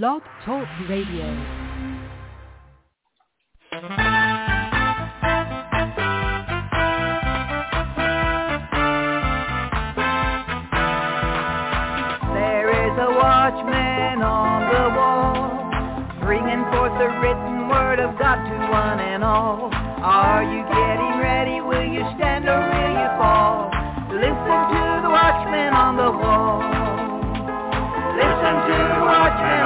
Blog Talk Radio. There is a watchman on the wall, bringing forth the written word of God to one and all. Are you getting ready? Will you stand or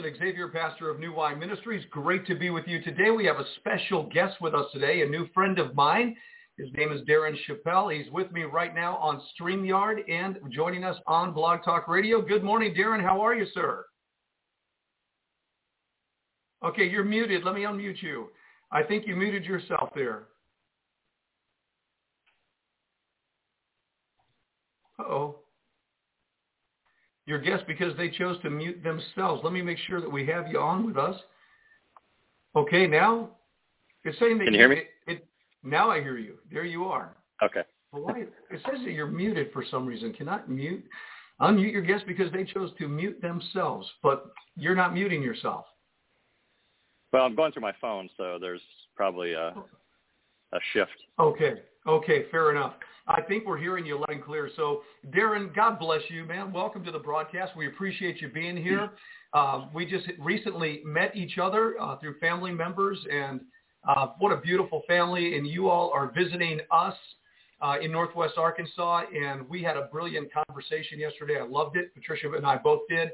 Vincent Xavier, pastor of New Wine Ministries. Great to be with you today. We have a special guest with us today, a new friend of mine. His name is Darren Shopbell. He's with me right now on StreamYard and joining us on Blog Talk Radio. Good morning, Darren. How are you, sir? Okay, you're muted. Let me unmute you. I think you muted yourself there. Uh-oh your guest because they chose to mute themselves. Let me make sure that we have you on with us. Okay, now it's saying that Can you hear me? It, it, now I hear you. There you are. Okay. Well, why, it says that you're muted for some reason. Cannot mute, unmute your guest because they chose to mute themselves, but you're not muting yourself. Well, I'm going through my phone, so there's probably a, a shift. Okay. Okay, fair enough. I think we're hearing you loud and clear. So, Darren, God bless you, man. Welcome to the broadcast. We appreciate you being here. Uh, we just recently met each other uh, through family members, and uh, what a beautiful family. And you all are visiting us uh, in Northwest Arkansas, and we had a brilliant conversation yesterday. I loved it. Patricia and I both did.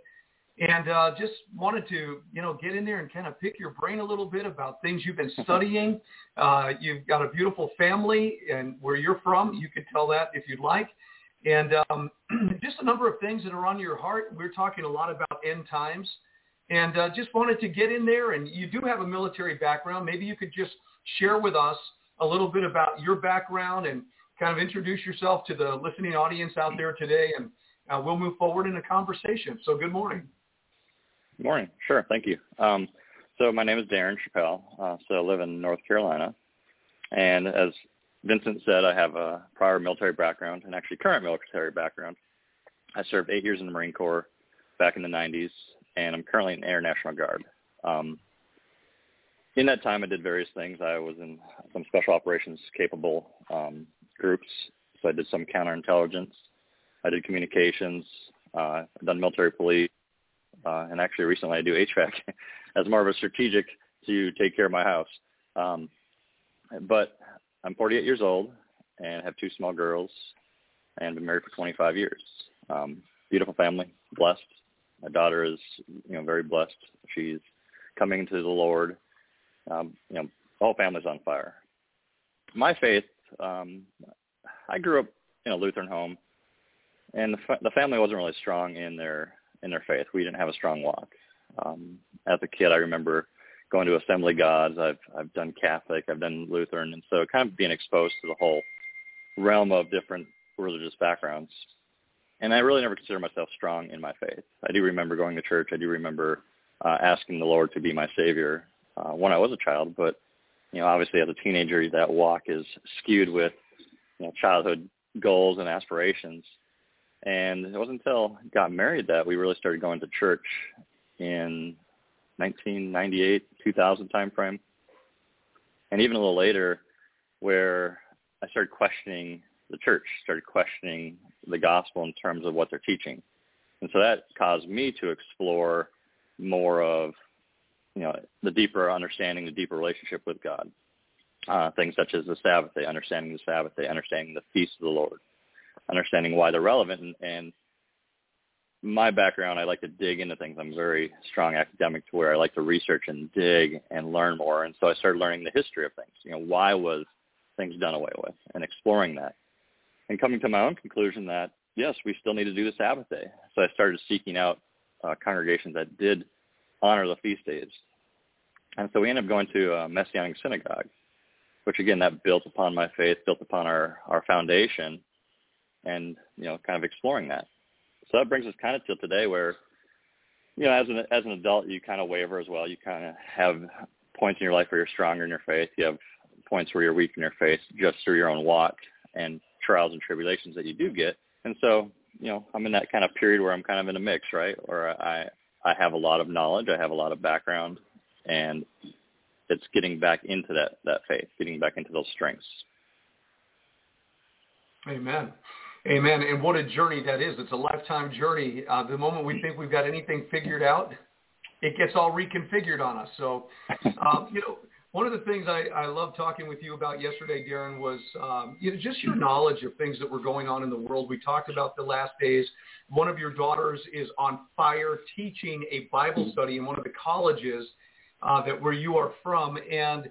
And uh, just wanted to, you know, get in there and kind of pick your brain a little bit about things you've been studying. Uh, you've got a beautiful family, and where you're from, you could tell that if you'd like. And um, just a number of things that are on your heart. We're talking a lot about end times, and uh, just wanted to get in there. And you do have a military background. Maybe you could just share with us a little bit about your background and kind of introduce yourself to the listening audience out there today, and uh, we'll move forward in a conversation. So good morning. Morning. Sure. Thank you. Um, so my name is Darren Shopbell. Uh, so I live in North Carolina. And as Vincent said, I have a prior military background and actually current military background. I served eight years in the Marine Corps back in the 90s, and I'm currently in Air National Guard. Um, in that time, I did various things. I was in some special operations capable um, groups. So I did some counterintelligence. I did communications. Uh, I've done military police. Uh, and actually recently I do HVAC as more of a strategic to take care of my house. Um, but I'm 48 years old and have two small girls and been married for 25 years. Um, beautiful family, blessed. My daughter is, you know, very blessed. She's coming to the Lord. Um, you know, whole family's on fire. My faith, um, I grew up in a Lutheran home, and the, fa- the family wasn't really strong in their in their faith. We didn't have a strong walk. Um, as a kid, I remember going to Assembly Gods. I've I've done Catholic. I've done Lutheran, and so kind of being exposed to the whole realm of different religious backgrounds. And I really never consider myself strong in my faith. I do remember going to church. I do remember uh, asking the Lord to be my Savior uh, when I was a child. But you know, obviously as a teenager, that walk is skewed with you know childhood goals and aspirations. And it wasn't until I got married that we really started going to church in 1998, 2000 timeframe, and even a little later, where I started questioning the church, started questioning the gospel in terms of what they're teaching, and so that caused me to explore more of, you know, the deeper understanding, the deeper relationship with God. Uh, things such as the Sabbath day, understanding the Sabbath day, understanding the feast of the Lord, understanding why they're relevant, and, and my background, I like to dig into things. I'm very strong academic to where I like to research and dig and learn more. And so I started learning the history of things. You know, why was things done away with and exploring that and coming to my own conclusion that, yes, we still need to do the Sabbath day. So I started seeking out uh, congregations that did honor the feast days. And so we ended up going to a Messianic synagogue, which again, that built upon my faith, built upon our, our foundation and, you know, kind of exploring that. So that brings us kind of to today where, you know, as an as an adult, you kind of waver as well. You kind of have points in your life where you're stronger in your faith. You have points where you're weak in your faith just through your own walk and trials and tribulations that you do get. And so, you know, I'm in that kind of period where I'm kind of in a mix, right? Where I I have a lot of knowledge, I have a lot of background, and it's getting back into that that faith, getting back into those strengths. Amen. Amen. And what a journey that is. It's a lifetime journey. Uh, the moment we think we've got anything figured out, it gets all reconfigured on us. So, um, you know, one of the things I, I love talking with you about yesterday, Darren, was um, you know just your knowledge of things that were going on in the world. We talked about the last days. One of your daughters is on fire teaching a Bible study in one of the colleges uh, that where you are from, and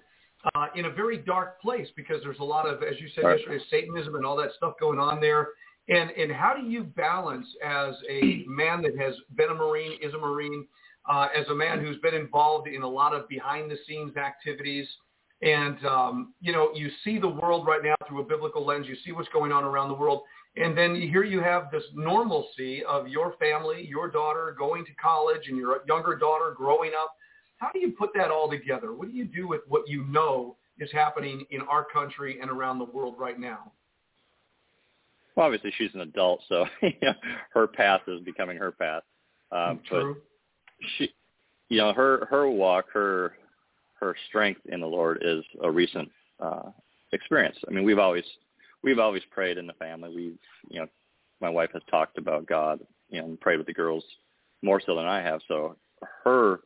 uh, in a very dark place because there's a lot of, as you said right. yesterday, Satanism and all that stuff going on there. And and how do you balance as a man that has been a Marine, is a Marine, uh, as a man who's been involved in a lot of behind the scenes activities, and um, you know you see the world right now through a biblical lens. You see what's going on around the world, and then here you have this normalcy of your family, your daughter going to college, and your younger daughter growing up. How do you put that all together? What do you do with what you know is happening in our country and around the world right now? Well, obviously she's an adult, so you know, her path is becoming her path. Um, True. But she, you know, her her walk, her her strength in the Lord is a recent uh, experience. I mean, we've always we've always prayed in the family. We've you know, my wife has talked about God, you know, and prayed with the girls more so than I have. So her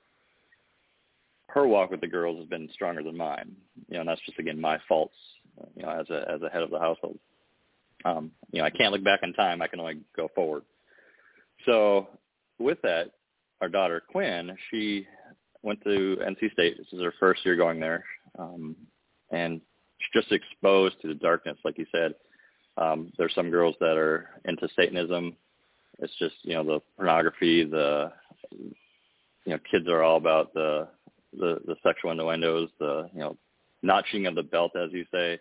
her walk with the girls has been stronger than mine. You know, and that's just again my faults, you know, as a as a head of the household. Um, you know, I can't look back in time. I can only go forward. So with that, our daughter Quinn, she went to NC State. This is her first year going there, um, and she's just exposed to the darkness, like you said. Um, there's some girls that are into Satanism. It's just you know the pornography, the you know kids are all about the the, the sexual innuendos, the you know notching of the belt, as you say.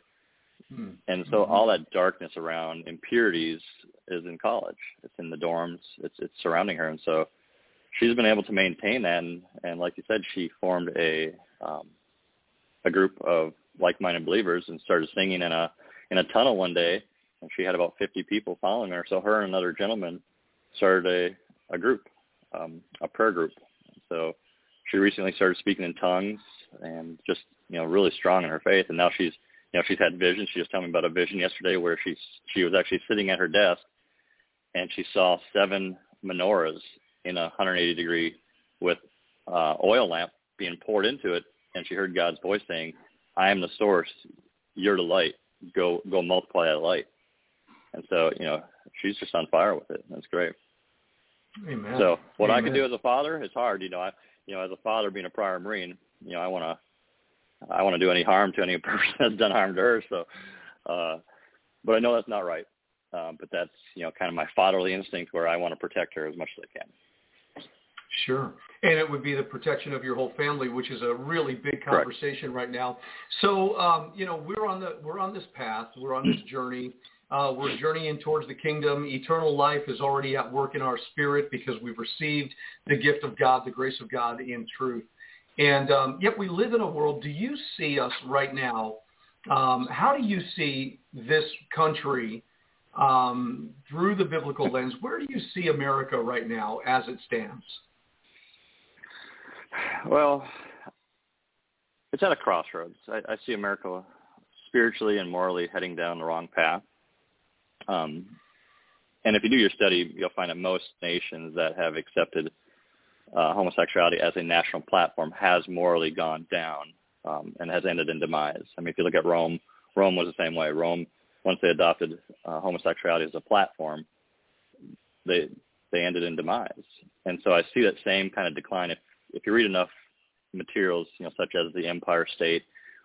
Hmm. And so mm-hmm. all that darkness around impurities is in college. It's in the dorms. It's it's surrounding her, and so she's been able to maintain that. And, and like you said, she formed a um, a group of like-minded believers and started singing in a in a tunnel one day. And she had about 50 people following her. So her and another gentleman started a a group, um, a prayer group. So she recently started speaking in tongues and just you know really strong in her faith. And now she's you know, she's had visions. She was telling me about a vision yesterday where she's she was actually sitting at her desk and she saw seven menorahs in a 180 degree with uh, oil lamp being poured into it, and she heard God's voice saying, "I am the source. You're the light. Go go multiply that light." And so, you know, she's just on fire with it. That's great. Amen. So, what Amen. I can do as a father is hard. You know, I you know, as a father being a prior Marine, you know, I want to I want to do any harm to any person that's done harm to her. So, uh, but I know that's not right. Um, but that's you know kind of my fatherly instinct where I want to protect her as much as I can. Sure. And it would be the protection of your whole family, which is a really big conversation Correct. right now. So, um, you know, we're on the we're on this path, we're on this journey. Uh, we're journeying towards the kingdom. Eternal life is already at work in our spirit because we've received the gift of God, the grace of God in truth. And um, yet we live in a world. Do you see us right now? Um, how do you see this country um, through the biblical lens? Where do you see America right now as it stands? Well, it's at a crossroads. I, I see America spiritually and morally heading down the wrong path. Um, and if you do your study, you'll find that most nations that have accepted uh, homosexuality as a national platform has morally gone down um, and has ended in demise. I mean, if you look at Rome, Rome was the same way. Rome, once they adopted uh, homosexuality as a platform, they they ended in demise. And so I see that same kind of decline. If if you read enough materials, you know, such as the Empire State,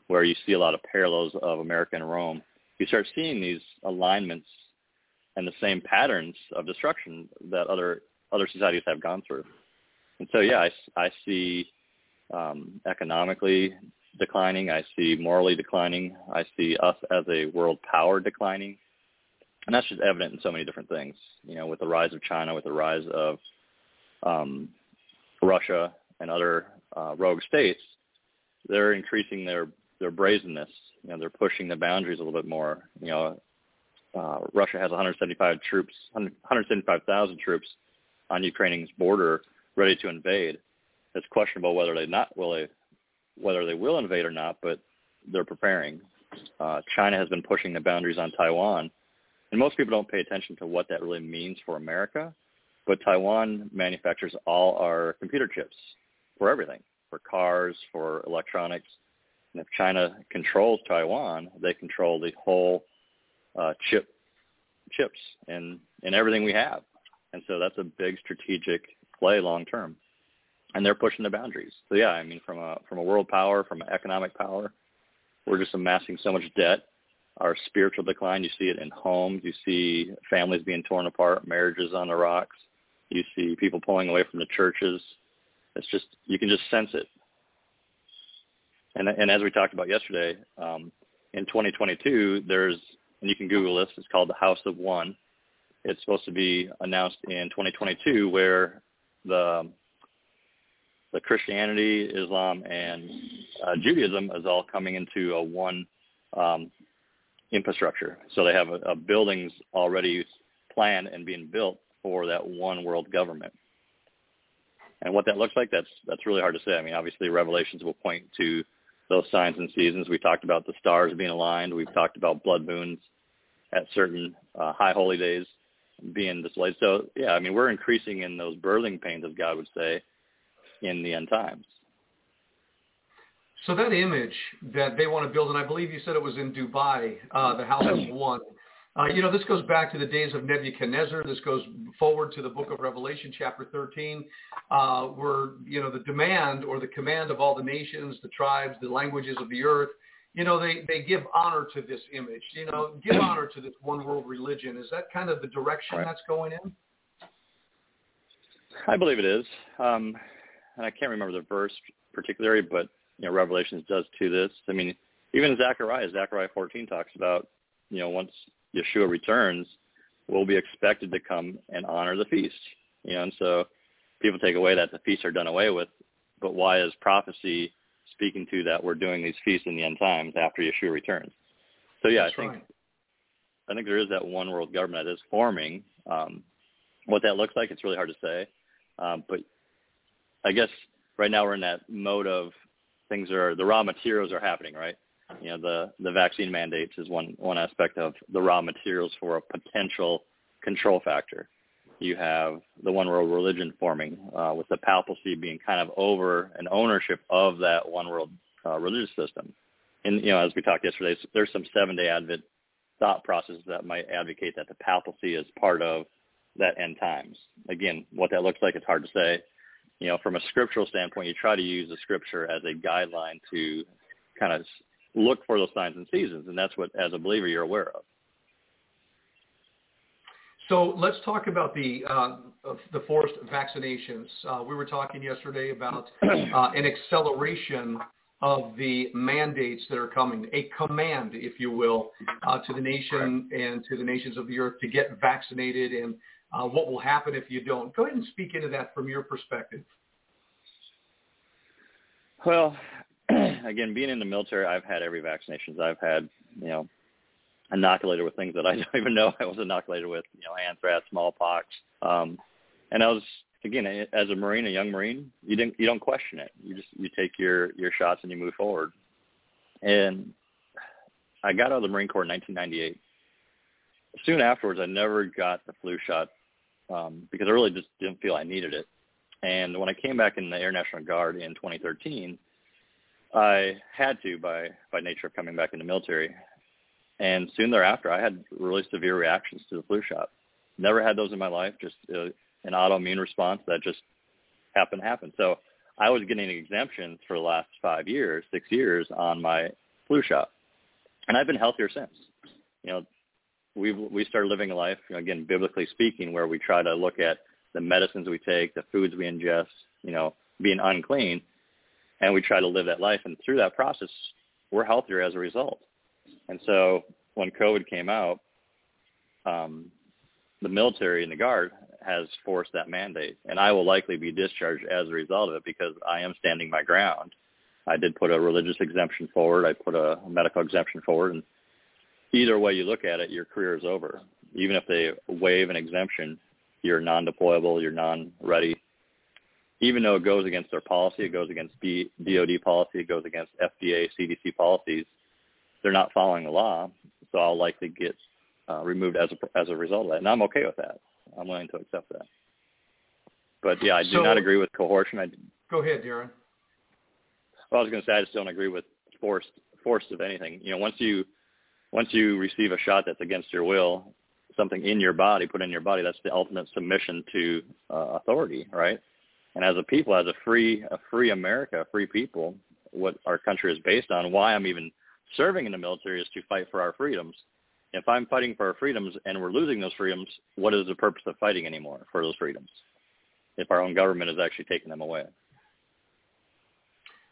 where you see a lot of parallels of America and Rome, you start seeing these alignments and the same patterns of destruction that other other societies have gone through. And so, yeah, I, I see um, economically declining. I see morally declining. I see us as a world power declining. And that's just evident in so many different things. You know, with the rise of China, with the rise of um, Russia and other uh, rogue states, they're increasing their their brazenness. You know, they're pushing the boundaries a little bit more. You know, uh, Russia has 175 troops, 175,000 troops on Ukraine's border ready to invade. It's questionable whether they not will they, whether they will invade or not, but they're preparing. Uh, China has been pushing the boundaries on Taiwan, and most people don't pay attention to what that really means for America. But Taiwan manufactures all our computer chips for everything, for cars, for electronics. And if China controls Taiwan, they control the whole uh, chip chips and and everything we have, and so that's a big strategic play long term. And they're pushing the boundaries. So yeah, I mean, from a from a world power, from an economic power, we're just amassing so much debt. Our spiritual decline, you see it in homes. You see families being torn apart, marriages on the rocks. You see people pulling away from the churches. It's just you can just sense it. And and as we talked about yesterday, um, in 2022, there's and you can Google this. It's called the House of One. It's supposed to be announced in 2022, where the the Christianity, Islam, and uh, Judaism is all coming into a one um, infrastructure. So they have a, a buildings already planned and being built for that one world government. And what that looks like, that's that's really hard to say. I mean, obviously, Revelations will point to those signs and seasons. We talked about the stars being aligned. We've talked about blood moons at certain uh, high holy days being displayed. So yeah, I mean we're increasing in those birthing pains, as God would say, in the end times. So that image that they want to build, and I believe you said it was in Dubai, uh, the House of One. Uh, you know, this goes back to the days of Nebuchadnezzar. This goes forward to the book of Revelation, chapter 13, uh, where, you know, the demand or the command of all the nations, the tribes, the languages of the earth you know, they, they give honor to this image, you know, give honor to this one world religion. Is that kind of the direction right. that's going in? I believe it is. Um, and I can't remember the verse particularly, but, you know, Revelations does to this. I mean, even Zechariah, Zechariah 14 talks about, you know, once Yeshua returns, we'll be expected to come and honor the feast. You know, and so people take away that the feasts are done away with, but why is prophecy speaking to that we're doing these feasts in the end times after Yeshua returns. So yeah, That's I think right. I think there is that one world government that is forming. Um, what that looks like, it's really hard to say. Um, but I guess right now we're in that mode of things are the raw materials are happening, right? You know, the the vaccine mandates is one one aspect of the raw materials for a potential control factor you have the one world religion forming, uh, with the papacy being kind of over an ownership of that one world uh, religious system. And you know, as we talked yesterday, there's some seven day Advent thought processes that might advocate that the papacy is part of that end times. Again, what that looks like, it's hard to say. You know, from a scriptural standpoint, you try to use the scripture as a guideline to kind of look for those signs and seasons, and that's what, as a believer, you're aware of. So let's talk about the uh, the forced vaccinations. Uh, we were talking yesterday about uh, an acceleration of the mandates that are coming, a command, if you will, uh, to the nation and to the nations of the earth to get vaccinated and uh, what will happen if you don't. Go ahead and speak into that from your perspective. Well, again, being in the military, I've had every vaccinations. I've had, you know, inoculated with things that I don't even know I was inoculated with, you know, anthrax, smallpox. Um, and I was again as a Marine, a young Marine, you didn't you don't question it. You just you take your your shots and you move forward. And I got out of the Marine Corps in 1998. Soon afterwards, I never got the flu shot um, because I really just didn't feel I needed it. And when I came back in the Air National Guard in 2013, I had to by by nature of coming back in the military. And soon thereafter, I had really severe reactions to the flu shot. Never had those in my life. Just uh, an autoimmune response that just happened to happen. So I was getting exemptions for the last five years, six years on my flu shot, and I've been healthier since. You know, we we started living a life, you know, again, biblically speaking, where we try to look at the medicines we take, the foods we ingest, you know, being unclean, and we try to live that life. And through that process, we're healthier as a result. And so when COVID came out, um, the military and the guard has forced that mandate, and I will likely be discharged as a result of it because I am standing my ground. I did put a religious exemption forward. I put a medical exemption forward, and either way you look at it, your career is over. Even if they waive an exemption, you're non-deployable, you're non-ready. Even though it goes against their policy, it goes against DoD policy, it goes against FDA, CDC policies. They're not following the law, so I'll likely get uh, removed as a as a result of that, and I'm okay with that. I'm willing to accept that. But yeah, I do so, not agree with coercion. I, go ahead, Darren. Well, I was going to say I just don't agree with forced forced of anything. You know, once you once you receive a shot that's against your will, something in your body put in your body, that's the ultimate submission to uh, authority, right? And as a people, as a free a free America, a free people, what our country is based on, why I'm even serving in the military is to fight for our freedoms if I'm fighting for our freedoms and we're losing those freedoms, what is the purpose of fighting anymore for those freedoms if our own government is actually taking them away?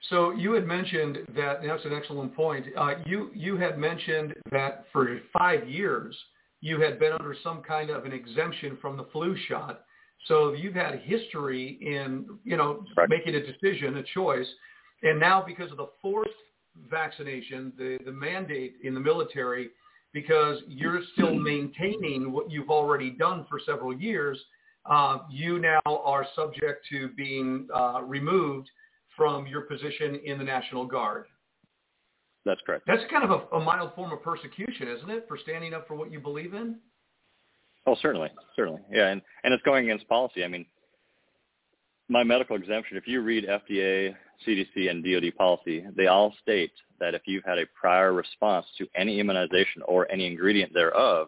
So you had mentioned that that's an excellent point. Uh, you you had mentioned that for five years you had been under some kind of an exemption from the flu shot. So you've had history in you know making a decision, a choice, and now because of the forced vaccination, the the mandate in the military, because you're still maintaining what you've already done for several years. Uh, you now are subject to being uh, removed from your position in the National Guard. That's correct. That's kind of a, a mild form of persecution, isn't it, for standing up for what you believe in? Oh, certainly, certainly, yeah, and and it's going against policy. I mean, my medical exemption. If you read FDA, CDC, and DoD policy, they all state that if you've had a prior response to any immunization or any ingredient thereof,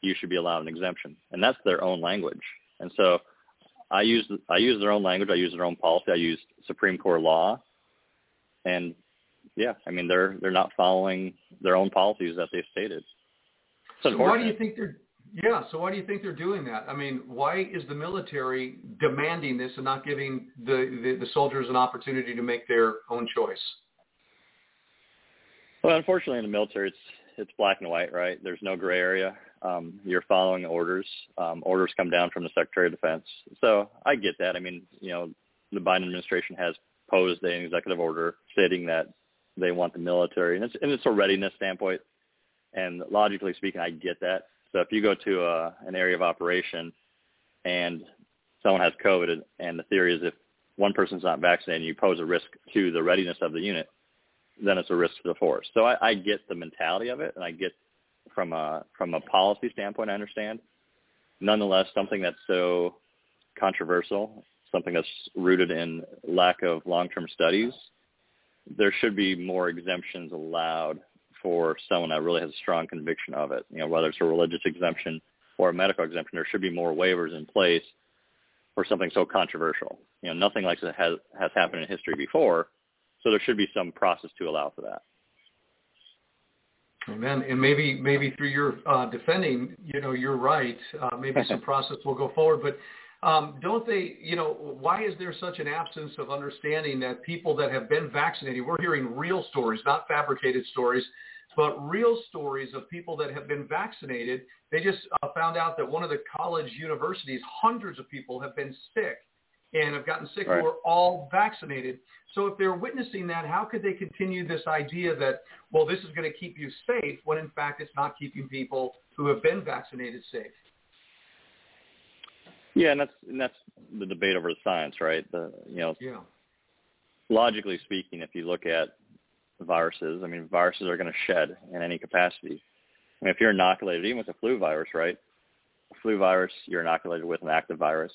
you should be allowed an exemption. And that's their own language. And so I use I use their own language. I use their own policy. I use Supreme Court law. And yeah, I mean they're they're not following their own policies that they've stated. So why do you think they're yeah, so why do you think they're doing that? I mean, why is the military demanding this and not giving the, the, the soldiers an opportunity to make their own choice? Well, unfortunately, in the military, it's it's black and white, right? There's no gray area. Um, you're following orders. Um, orders come down from the Secretary of Defense. So I get that. I mean, you know, the Biden administration has posed an executive order stating that they want the military, and it's and it's a readiness standpoint. And logically speaking, I get that. So if you go to uh, an area of operation and someone has COVID, and the theory is if one person's not vaccinated, you pose a risk to the readiness of the unit then it's a risk to the force. So I, I get the mentality of it, and I get from a from a policy standpoint, I understand. Nonetheless, something that's so controversial, something that's rooted in lack of long-term studies, there should be more exemptions allowed for someone that really has a strong conviction of it. You know, whether it's a religious exemption or a medical exemption, there should be more waivers in place for something so controversial. You know, nothing like that has has happened in history before so there should be some process to allow for that. Amen. And maybe maybe through your uh, defending, you know, you're right. Uh, maybe some process will go forward. But Um, don't they, you know, why is there such an absence of understanding that people that have been vaccinated, we're hearing real stories, not fabricated stories, but real stories of people that have been vaccinated. They just uh, found out that one of the college universities, hundreds of people have been sick and have gotten sick right. who are all vaccinated. So if they're witnessing that, how could they continue this idea that, well, this is going to keep you safe when in fact it's not keeping people who have been vaccinated safe? Yeah, and that's and that's the debate over the science, right? The you know, yeah. logically speaking, if you look at viruses, I mean, viruses are going to shed in any capacity. I mean, if you're inoculated, even with a flu virus, right? Flu virus, you're inoculated with an active virus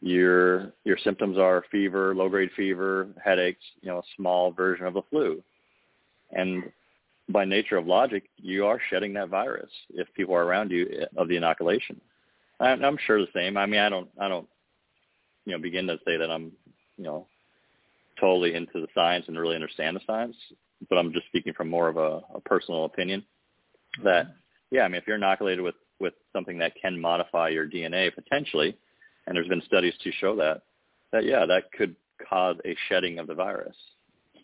your your symptoms are fever, low grade fever, headaches, you know, a small version of the flu. And by nature of logic, you are shedding that virus if people are around you eh, of the inoculation. I'm sure the same. I mean, I don't, I don't, you know, begin to say that I'm, you know, totally into the science and really understand the science, but I'm just speaking from more of a, a personal opinion that, yeah, I mean, if you're inoculated with with something that can modify your DNA potentially, and there's been studies to show that, that yeah, that could cause a shedding of the virus.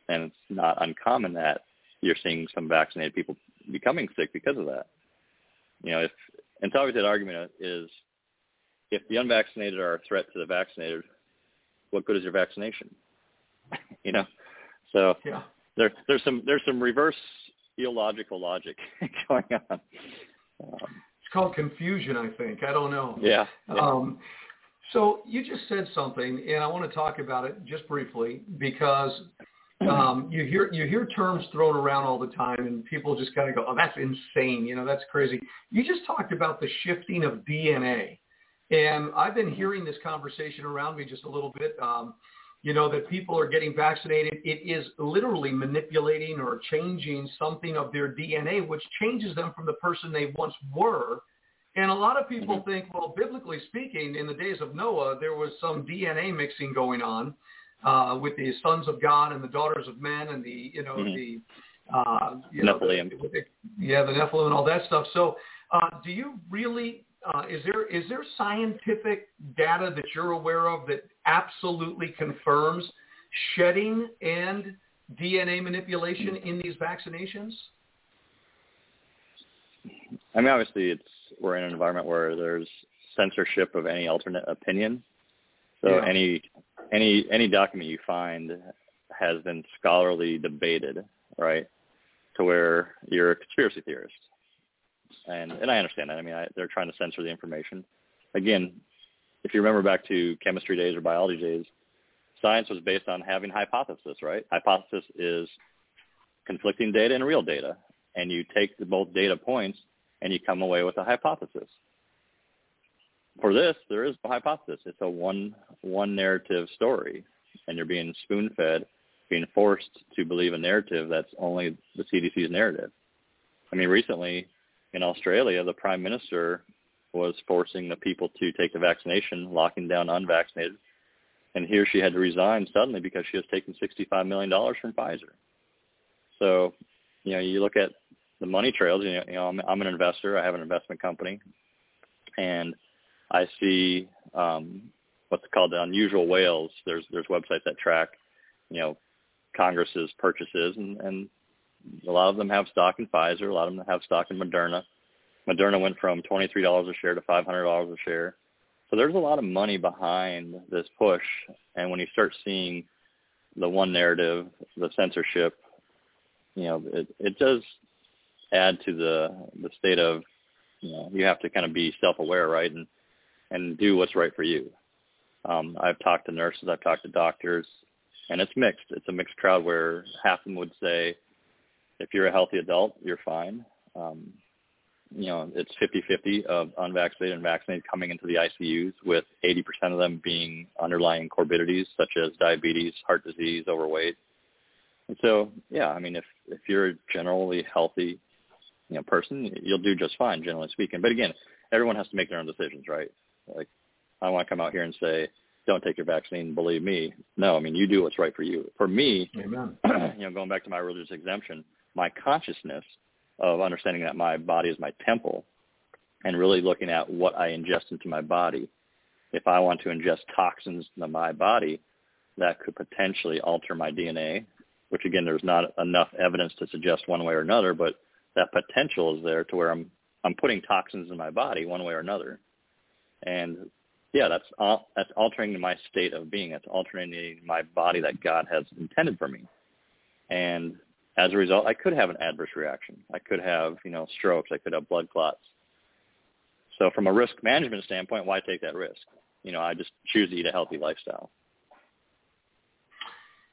And it's not uncommon that you're seeing some vaccinated people becoming sick because of that. You know, if and it's always that argument is if the unvaccinated are a threat to the vaccinated, what good is your vaccination? you know, so yeah. there there's some there's some reverse illogical logic going on. Um, it's called confusion, I think. I don't know. Yeah. yeah. Um, so you just said something, and I want to talk about it just briefly because um, you hear you hear terms thrown around all the time, and people just kind of go, "Oh, that's insane," you know, that's crazy. You just talked about the shifting of DNA, and I've been hearing this conversation around me just a little bit. Um, you know that people are getting vaccinated. It is literally manipulating or changing something of their DNA, which changes them from the person they once were and a lot of people mm-hmm. think, well, biblically speaking, in the days of Noah, there was some DNA mixing going on uh, with the sons of God and the daughters of men and the, you know, mm-hmm. the, uh, you know, Nephilim. The, yeah, the Nephilim and all that stuff. So uh, do you really, uh, is there is there scientific data that you're aware of that absolutely confirms shedding and DNA manipulation in these vaccinations? I mean, obviously, it's we're in an environment where there's censorship of any alternate opinion. So yeah. any any any document you find has been scholarly debated, right? To where you're a conspiracy theorist, and and I understand that. I mean, I, they're trying to censor the information. Again, if you remember back to chemistry days or biology days, science was based on having hypothesis, right? Hypothesis is conflicting data and real data, and you take the both data points and you come away with a hypothesis. For this, there is a hypothesis. It's a one one narrative story, and you're being spoon fed, being forced to believe a narrative that's only the CDC's narrative. I mean, recently in Australia, the prime minister was forcing the people to take the vaccination, locking down unvaccinated, and he or she had to resign suddenly because she was taking $65 million from Pfizer. So, you know, you look at the money trails. You know, you know I'm, I'm an investor. I have an investment company, and I see um, what's called the unusual whales. There's there's websites that track, you know, Congress's purchases, and, and a lot of them have stock in Pfizer. A lot of them have stock in Moderna. Moderna went from twenty-three dollars a share to five hundred dollars a share. So there's a lot of money behind this push, and when you start seeing the one narrative, the censorship, you know, it, it does add to the the state of you know you have to kind of be self aware right and and do what's right for you um i've talked to nurses i've talked to doctors and it's mixed it's a mixed crowd where half of them would say if you're a healthy adult you're fine um you know it's 50-50 of unvaccinated and vaccinated coming into the ICUs with 80% of them being underlying comorbidities such as diabetes, heart disease, overweight. And so, yeah, I mean, if if you're a generally healthy you know person, you'll do just fine, generally speaking. But again, everyone has to make their own decisions, right? Like, I don't want to come out here and say, don't take your vaccine, believe me. No, I mean, you do what's right for you. For me, Amen. you know, going back to my religious exemption, my consciousness of understanding that my body is my temple and really looking at what I ingest into my body. If I want to ingest toxins into my body that could potentially alter my DNA, which again, there's not enough evidence to suggest one way or another, but that potential is there to where I'm I'm putting toxins in my body one way or another, and yeah, that's that's altering my state of being. That's altering my body that God has intended for me, and as a result, I could have an adverse reaction. I could have you know strokes. I could have blood clots. So from a risk management standpoint, why take that risk? You know, I just choose to eat a healthy lifestyle.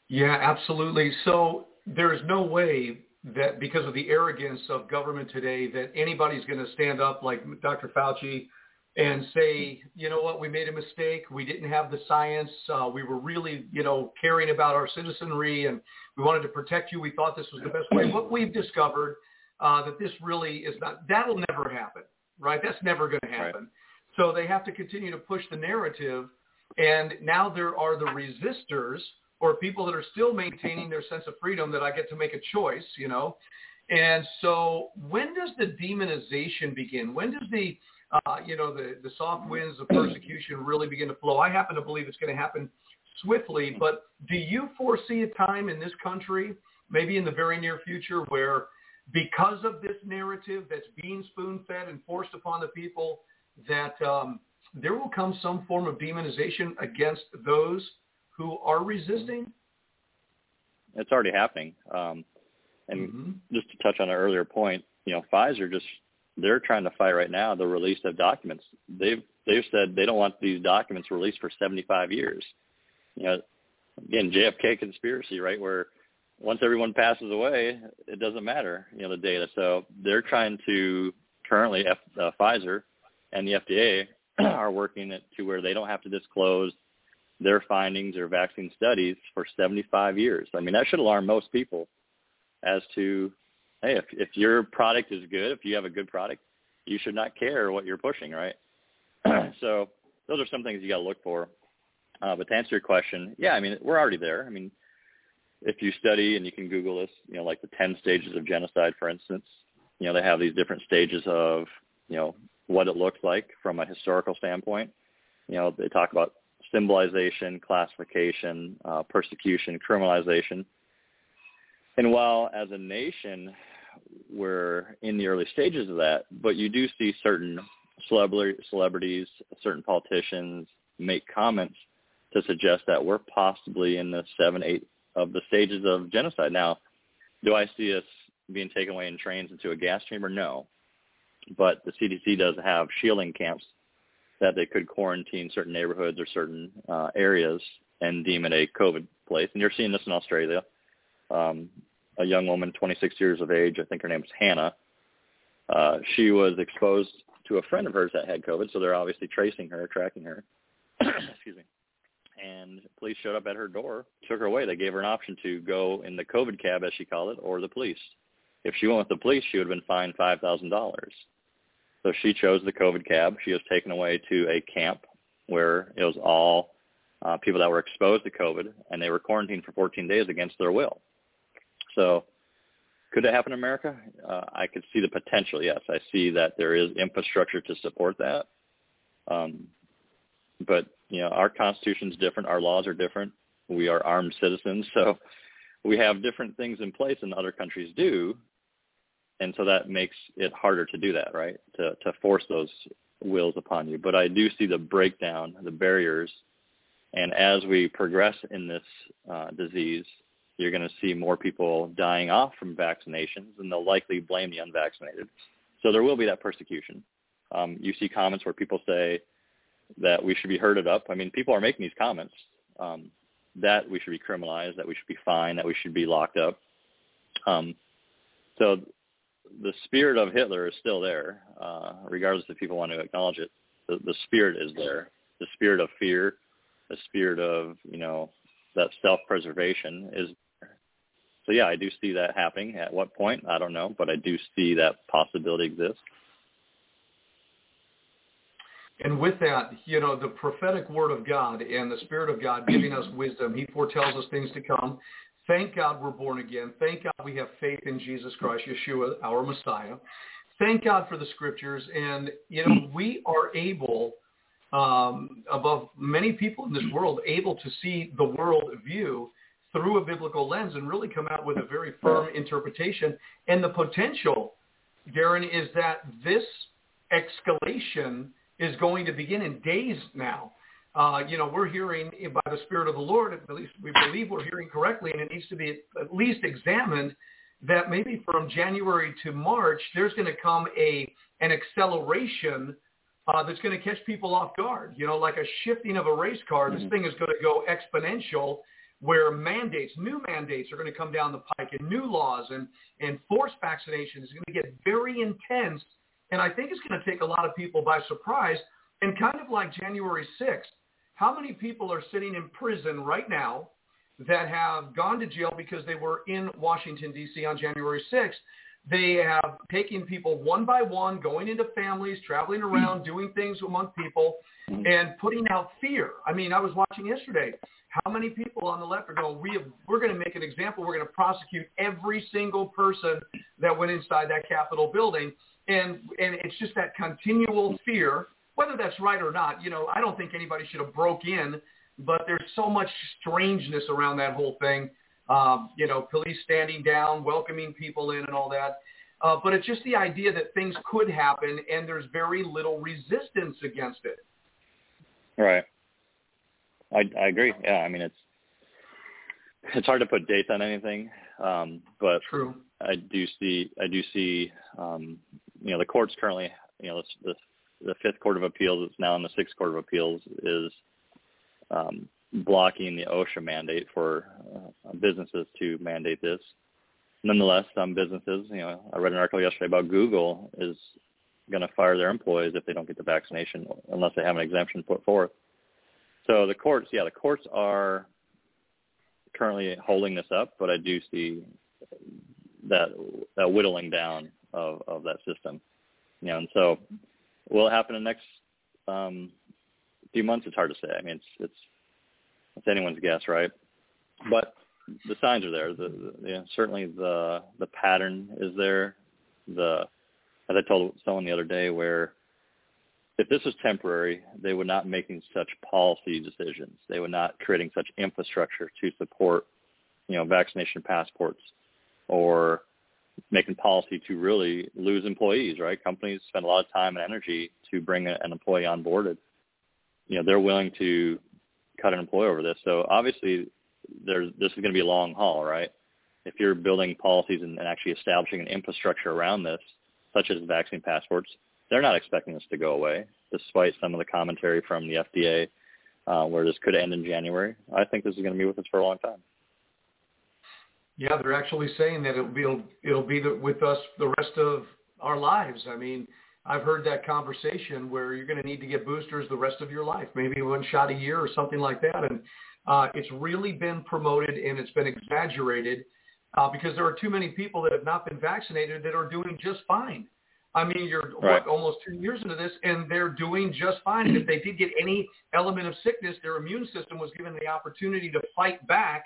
Yeah, absolutely. So there's no way that because of the arrogance of government today that anybody's going to stand up like Dr. Fauci and say, you know what, we made a mistake. We didn't have the science. Uh, we were really, you know, caring about our citizenry and we wanted to protect you. We thought this was the best way. What we've discovered uh, that this really is not, that'll never happen, right? That's never going to happen. Right. So they have to continue to push the narrative. And now there are the resistors or people that are still maintaining their sense of freedom that I get to make a choice, you know. And so when does the demonization begin? When does the, uh, you know, the, the soft winds of persecution really begin to flow? I happen to believe it's going to happen swiftly, but do you foresee a time in this country, maybe in the very near future, where because of this narrative that's being spoon-fed and forced upon the people, that um, there will come some form of demonization against those who are resisting? It's already happening. Um, and mm-hmm. just to touch on an earlier point, you know, Pfizer just they're trying to fight right now the release of documents. They've they've said they don't want these documents released for 75 years. You know, again, JFK conspiracy, right? Where once everyone passes away, it doesn't matter, you know, the data. So they're trying to currently F, uh, Pfizer and the FDA are working it to where they don't have to disclose their findings or vaccine studies for 75 years. I mean, that should alarm most people as to, hey, if, if your product is good, if you have a good product, you should not care what you're pushing, right? so those are some things you got to look for. Uh, but to answer your question, yeah, I mean, we're already there. I mean, if you study and you can Google this, you know, like the 10 stages of genocide, for instance, you know, they have these different stages of, you know, what it looks like from a historical standpoint. You know, they talk about symbolization, classification, uh, persecution, criminalization. And while as a nation we're in the early stages of that, but you do see certain celebrities, certain politicians make comments to suggest that we're possibly in the seven, eight of the stages of genocide. Now, do I see us being taken away in trains into a gas chamber? No. But the CDC does have shielding camps that they could quarantine certain neighborhoods or certain uh, areas and deem it a COVID place. And you're seeing this in Australia. Um, a young woman, 26 years of age, I think her name was Hannah. Uh, she was exposed to a friend of hers that had COVID, so they're obviously tracing her, tracking her. Excuse me. And police showed up at her door, took her away. They gave her an option to go in the COVID cab, as she called it, or the police. If she went with the police, she would have been fined five thousand dollars. So she chose the COVID cab. She was taken away to a camp where it was all uh, people that were exposed to COVID, and they were quarantined for 14 days against their will. So could it happen in America? Uh, I could see the potential, yes. I see that there is infrastructure to support that. Um, but, you know, our constitution is different. Our laws are different. We are armed citizens. So we have different things in place than other countries do and so that makes it harder to do that, right? To to force those wills upon you. But I do see the breakdown, the barriers, and as we progress in this uh, disease, you're going to see more people dying off from vaccinations, and they'll likely blame the unvaccinated. So there will be that persecution. Um, you see comments where people say that we should be herded up. I mean, people are making these comments um, that we should be criminalized, that we should be fined, that we should be locked up. Um, so the spirit of Hitler is still there, uh, regardless if people want to acknowledge it. The, the spirit is there. The spirit of fear, the spirit of you know that self-preservation is. So yeah, I do see that happening. At what point, I don't know, but I do see that possibility exists. And with that, you know, the prophetic word of God and the Spirit of God giving us wisdom, he foretells us things to come. Thank God we're born again. Thank God we have faith in Jesus Christ, Yeshua, our Messiah. Thank God for the scriptures. And, you know, we are able um, above many people in this world able to see the world view through a biblical lens and really come out with a very firm interpretation. And the potential, Darren, is that this escalation is going to begin in days now. Uh, you know, we're hearing by the Spirit of the Lord, at least we believe we're hearing correctly, and it needs to be at least examined that maybe from January to March, there's going to come a an acceleration uh, that's going to catch people off guard. You know, like a shifting of a race car. This mm-hmm. thing is going to go exponential where mandates, new mandates are going to come down the pike and new laws and, and forced vaccination is going to get very intense. And I think it's going to take a lot of people by surprise. And kind of like January 6th, how many people are sitting in prison right now that have gone to jail because they were in Washington, D.C. on January 6th they have taken people one by one, going into families, traveling around, doing things among people, and putting out fear. I mean, I was watching yesterday. How many people on the left are going, we have, we're going to make an example. We're going to prosecute every single person that went inside that Capitol building. And, and it's just that continual fear, whether that's right or not. You know, I don't think anybody should have broke in, but there's so much strangeness around that whole thing um, you know, police standing down, welcoming people in and all that. Uh, but it's just the idea that things could happen and there's very little resistance against it. Right. I, I agree. Yeah. I mean, it's, it's hard to put dates on anything. Um, but True. I do see, I do see, um, you know, the courts currently, you know, the, the, the fifth court of appeals, is now in the sixth court of appeals is, um, blocking the OSHA mandate for uh, businesses to mandate this. Nonetheless, some businesses, you know, I read an article yesterday about Google is going to fire their employees if they don't get the vaccination unless they have an exemption put forth. So the courts, yeah, the courts are currently holding this up, but I do see that, that whittling down of, of that system. You know, and so will it happen in the next um, few months? It's hard to say. I mean, it's it's it's anyone's guess, right? But the signs are there. The, the yeah, certainly the the pattern is there. The as I told someone the other day, where if this was temporary, they would not making such policy decisions. They would not creating such infrastructure to support, you know, vaccination passports or making policy to really lose employees, right? Companies spend a lot of time and energy to bring an employee on boarded. You know, they're willing to cut an employee over this. So obviously, there's this is going to be a long haul, right? If you're building policies and, and actually establishing an infrastructure around this, such as vaccine passports, they're not expecting this to go away, despite some of the commentary from the FDA, uh, where this could end in January. I think this is going to be with us for a long time. Yeah, they're actually saying that it'll be it'll be with us the rest of our lives. I mean, I've heard that conversation where you're going to need to get boosters the rest of your life, maybe one shot a year or something like that. And uh, it's really been promoted and it's been exaggerated uh, because there are too many people that have not been vaccinated that are doing just fine. I mean, you're right. what, almost two years into this, and they're doing just fine. And if they did get any element of sickness, their immune system was given the opportunity to fight back,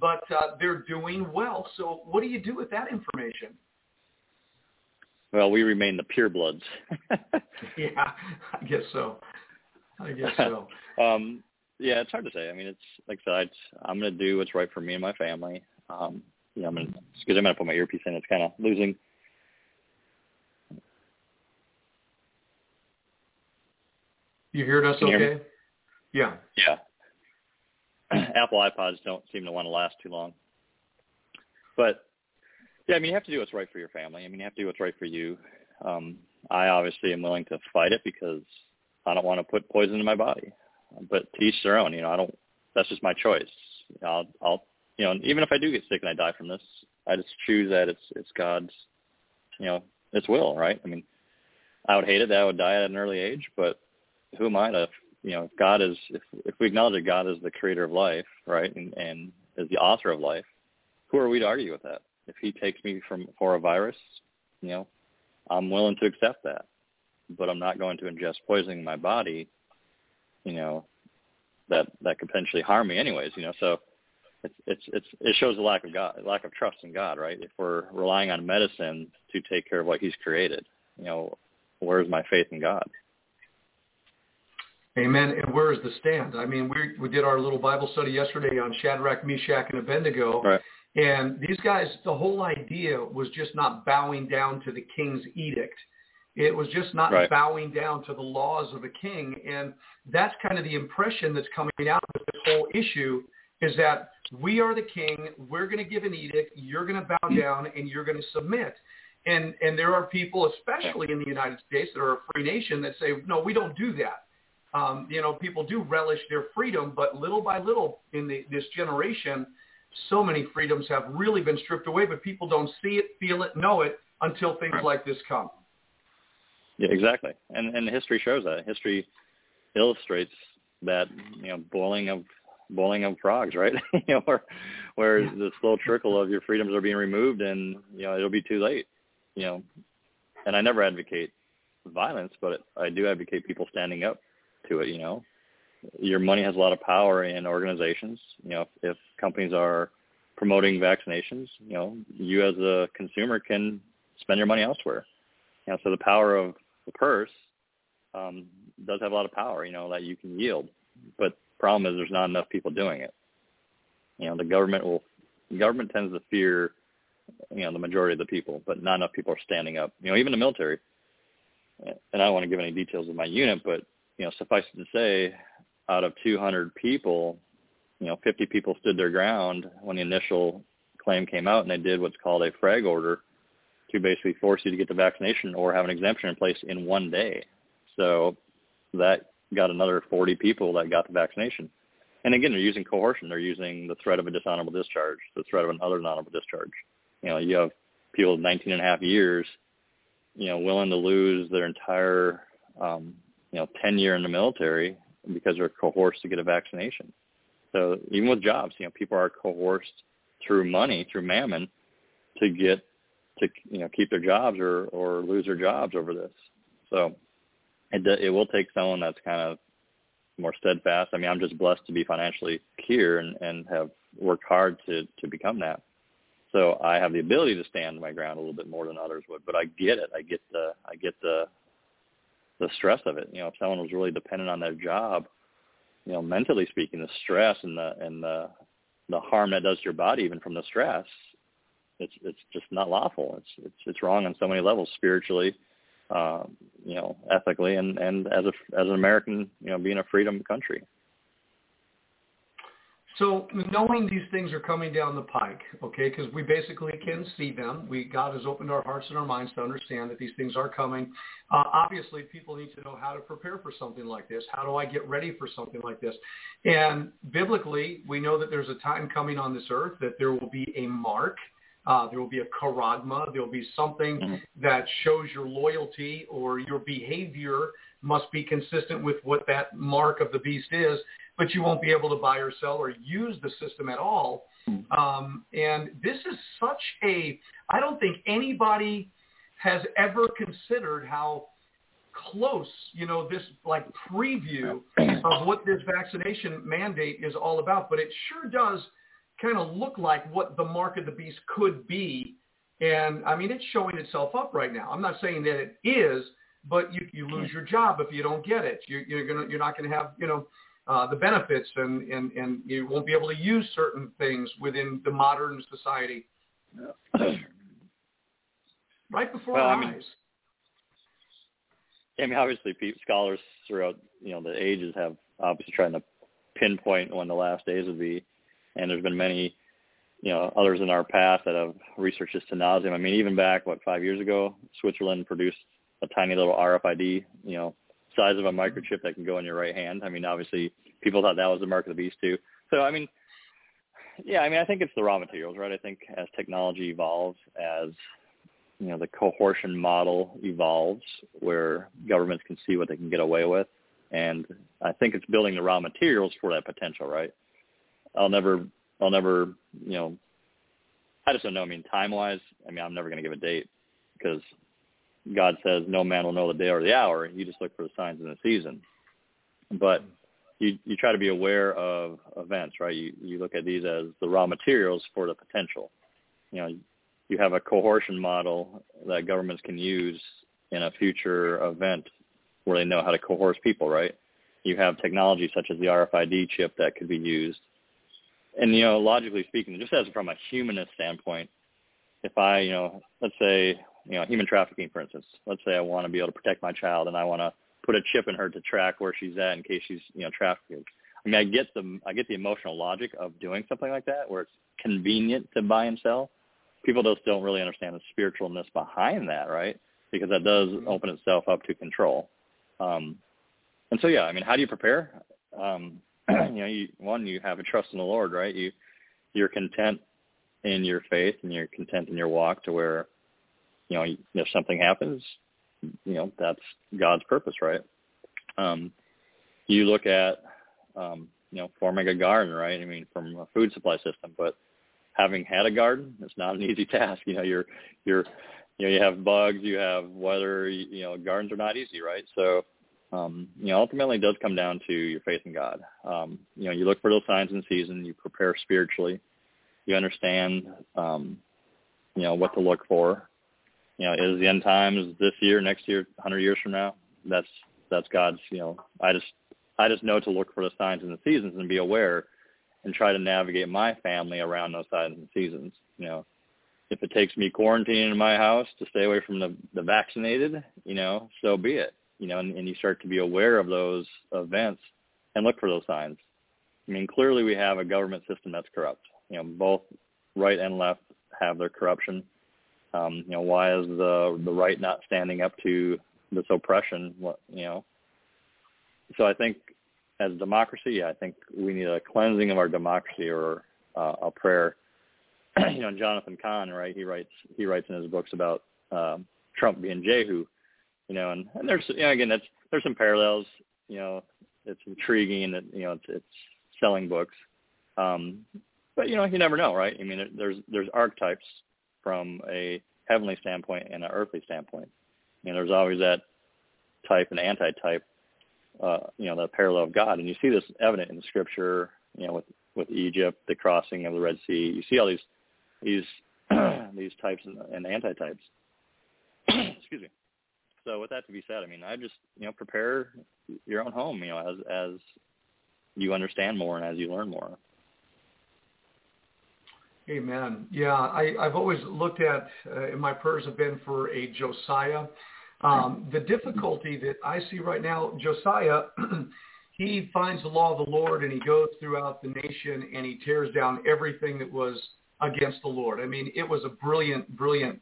but uh, they're doing well. So what do you do with that information? Well, we remain the purebloods. yeah, I guess so. I guess so. um, yeah, it's hard to say. I mean, it's like I said, I'm going to do what's right for me and my family. Um, you know, I'm going to, excuse me, I'm going to put my earpiece in. It's kind of losing. You heard us Can okay? Yeah. Yeah. Apple AirPods don't seem to want to last too long. But yeah, I mean, you have to do what's right for your family. I mean, you have to do what's right for you. Um, I obviously am willing to fight it because I don't want to put poison in my body. But to each their own. You know, I don't. That's just my choice. I'll, I'll, you know, even if I do get sick and I die from this, I just choose that it's it's God's, you know, it's will, right? I mean, I would hate it that I would die at an early age, but who am I to, you know, if God is, if if we acknowledge that God is the creator of life, right, and and is the author of life, who are we to argue with that? If he takes me from for a virus, you know, I'm willing to accept that. But I'm not going to ingest poison in my body, you know, that that could potentially harm me anyways, you know. So it's it's it's it shows a lack of God lack of trust in God, right? If we're relying on medicine to take care of what he's created, you know, where's my faith in God? Amen. And where is the stand? I mean, we we did our little Bible study yesterday on Shadrach, Meshach, and Abednego. Right. And these guys, the whole idea was just not bowing down to the king's edict. It was just not Right. bowing down to the laws of a king. And that's kind of the impression that's coming out with this whole issue is that we are the king. We're going to give an edict. You're going to bow down and you're going to submit. And, and there are people, especially in the United States, that are a free nation that say, no, we don't do that. Um, you know, people do relish their freedom, but little by little in the, this generation, so many freedoms have really been stripped away, but people don't see it, feel it, know it until things like this come. Yeah, exactly. And and history shows that. History illustrates that you know boiling of boiling of frogs, right? you know, where where Yeah. the slow trickle of your freedoms are being removed, and you know it'll be too late. You know, and I never advocate violence, but I do advocate people standing up to it. You know, your money has a lot of power in organizations. You know, if, if companies are promoting vaccinations, you know, you as a consumer can spend your money elsewhere. You know, so the power of the purse um, does have a lot of power, you know, that you can yield. But the problem is there's not enough people doing it. You know, the government will the government tends to fear, you know, the majority of the people, but not enough people are standing up. You know, even the military. And I don't want to give any details of my unit, but you know, suffice it to say, out of 200 people, you know, 50 people stood their ground when the initial claim came out, and they did what's called a frag order to basically force you to get the vaccination or have an exemption in place in one day. So that got another 40 people that got the vaccination. And again, they're using coercion. They're using the threat of a dishonorable discharge, the threat of another dishonorable discharge. You know, you have people of 19 and a half years, you know, willing to lose their entire, um, you know, tenure in the military because they're coerced to get a vaccination. So even with jobs, you know, people are coerced through money, through mammon, to get to you know keep their jobs or or lose their jobs over this. So it it will take someone that's kind of more steadfast. I mean, I'm just blessed to be financially secure and and have worked hard to to become that. So I have the ability to stand my ground a little bit more than others would. But I get it. I get the I get the the stress of it. You know, if someone was really dependent on their job, you know, mentally speaking, the stress and the and the the harm that does to your body even from the stress, it's it's just not lawful. It's it's it's wrong on so many levels, spiritually, um, you know, ethically, and and as a as an American, you know, being a freedom country. So knowing these things are coming down the pike, okay, because we basically can see them. We God has opened our hearts and our minds to understand that these things are coming. Uh, obviously, people need to know how to prepare for something like this. How do I get ready for something like this? And biblically, we know that there's a time coming on this earth that there will be a mark. Uh, there will be a charagma. There will be something Mhm. that shows your loyalty or your behavior must be consistent with what that mark of the beast is but you won't be able to buy or sell or use the system at all. Um, and this is such a, I don't think anybody has ever considered how close, you know, this like preview of what this vaccination mandate is all about. But it sure does kind of look like what the mark of the beast could be. And I mean, it's showing itself up right now. I'm not saying that it is, but you, you lose your job if you don't get it. You, you're gonna, you're not going to have, you know, uh, the benefits and, and, and you won't be able to use certain things within the modern society right before Well, our I mean, eyes. I mean, obviously, scholars throughout you know the ages have obviously trying to pinpoint when the last days would be, and there's been many, you know, others in our past that have researched this to nauseam. I mean, even back what five years ago, Switzerland produced a tiny little RFID, you know, size of a microchip that can go in your right hand. I mean, obviously, people thought that was the mark of the beast too. So, I mean, yeah, I mean, I think it's the raw materials, right? I think as technology evolves, as you know, the coercion model evolves where governments can see what they can get away with. And I think it's building the raw materials for that potential, right? I'll never, I'll never, you know, I just don't know. I mean, time wise, I mean, I'm never going to give a date because God says no man will know the day or the hour. You just look for the signs in the season. But you, you try to be aware of events, right? You, you look at these as the raw materials for the potential. You know, you have a coercion model that governments can use in a future event where they know how to coerce people, right? you have technology such as the RFID chip that could be used. And you know, logically speaking, just as from a humanist standpoint, if I, you know, let's say, you know, human trafficking, for instance, let's say I want to be able to protect my child and I want to put a chip in her to track where she's at in case she's, you know, trafficked. I mean, I get the I get the emotional logic of doing something like that, where it's convenient to buy and sell. People just don't really understand the spiritualness behind that, right? Because that does mm-hmm. open itself up to control. Um, and so, yeah, I mean, how do you prepare? Um, you know, you, one, you have a trust in the Lord, right? You you're content in your faith and you're content in your walk to where, you know, if something happens, you know, that's God's purpose, right? Um, you look at, um, you know, forming a garden, right? I mean, from a food supply system, but having had a garden, it's not an easy task. You know, you're, you're, you know, you have bugs, you have weather, you, you know, gardens are not easy, right? So, um, you know, ultimately it does come down to your faith in God. Um, you know, you look for those signs in season, you prepare spiritually, you understand, um, you know, what to look for. You know, is the end times this year, next year, 100 years from now? That's that's God's. You know, I just I just know to look for the signs and the seasons and be aware, and try to navigate my family around those signs and seasons. You know, if it takes me quarantining in my house to stay away from the the vaccinated, you know, so be it. You know, and, and you start to be aware of those events and look for those signs. I mean, clearly we have a government system that's corrupt you know, both right and left have their corruption. Um, you know, why is the the right not standing up to this oppression? What you know? So I think as democracy, I think we need a cleansing of our democracy or uh, a prayer. you know, Jonathan Cahn, right? He writes he writes in his books about um, Trump being Jehu. You know, and, and there's you know again that's there's some parallels. You know, it's intriguing that you know it's, it's selling books. Um, but you know, you never know, right? I mean, there's there's archetypes from a heavenly standpoint and an earthly standpoint. You know, there's always that type and anti-type, uh, you know, the parallel of God, and you see this evident in the Scripture. You know, with with Egypt, the crossing of the Red Sea. You see all these these these types and, and anti-types. Excuse me. So with that to be said, I mean, I just you know prepare your own home. You know, as as you understand more and as you learn more. Amen. Yeah, I, I've always looked at, uh, and my prayers have been for a Josiah. Um, the difficulty that I see right now, Josiah, he finds the law of the Lord and he goes throughout the nation and he tears down everything that was against the Lord. I mean, it was a brilliant, brilliant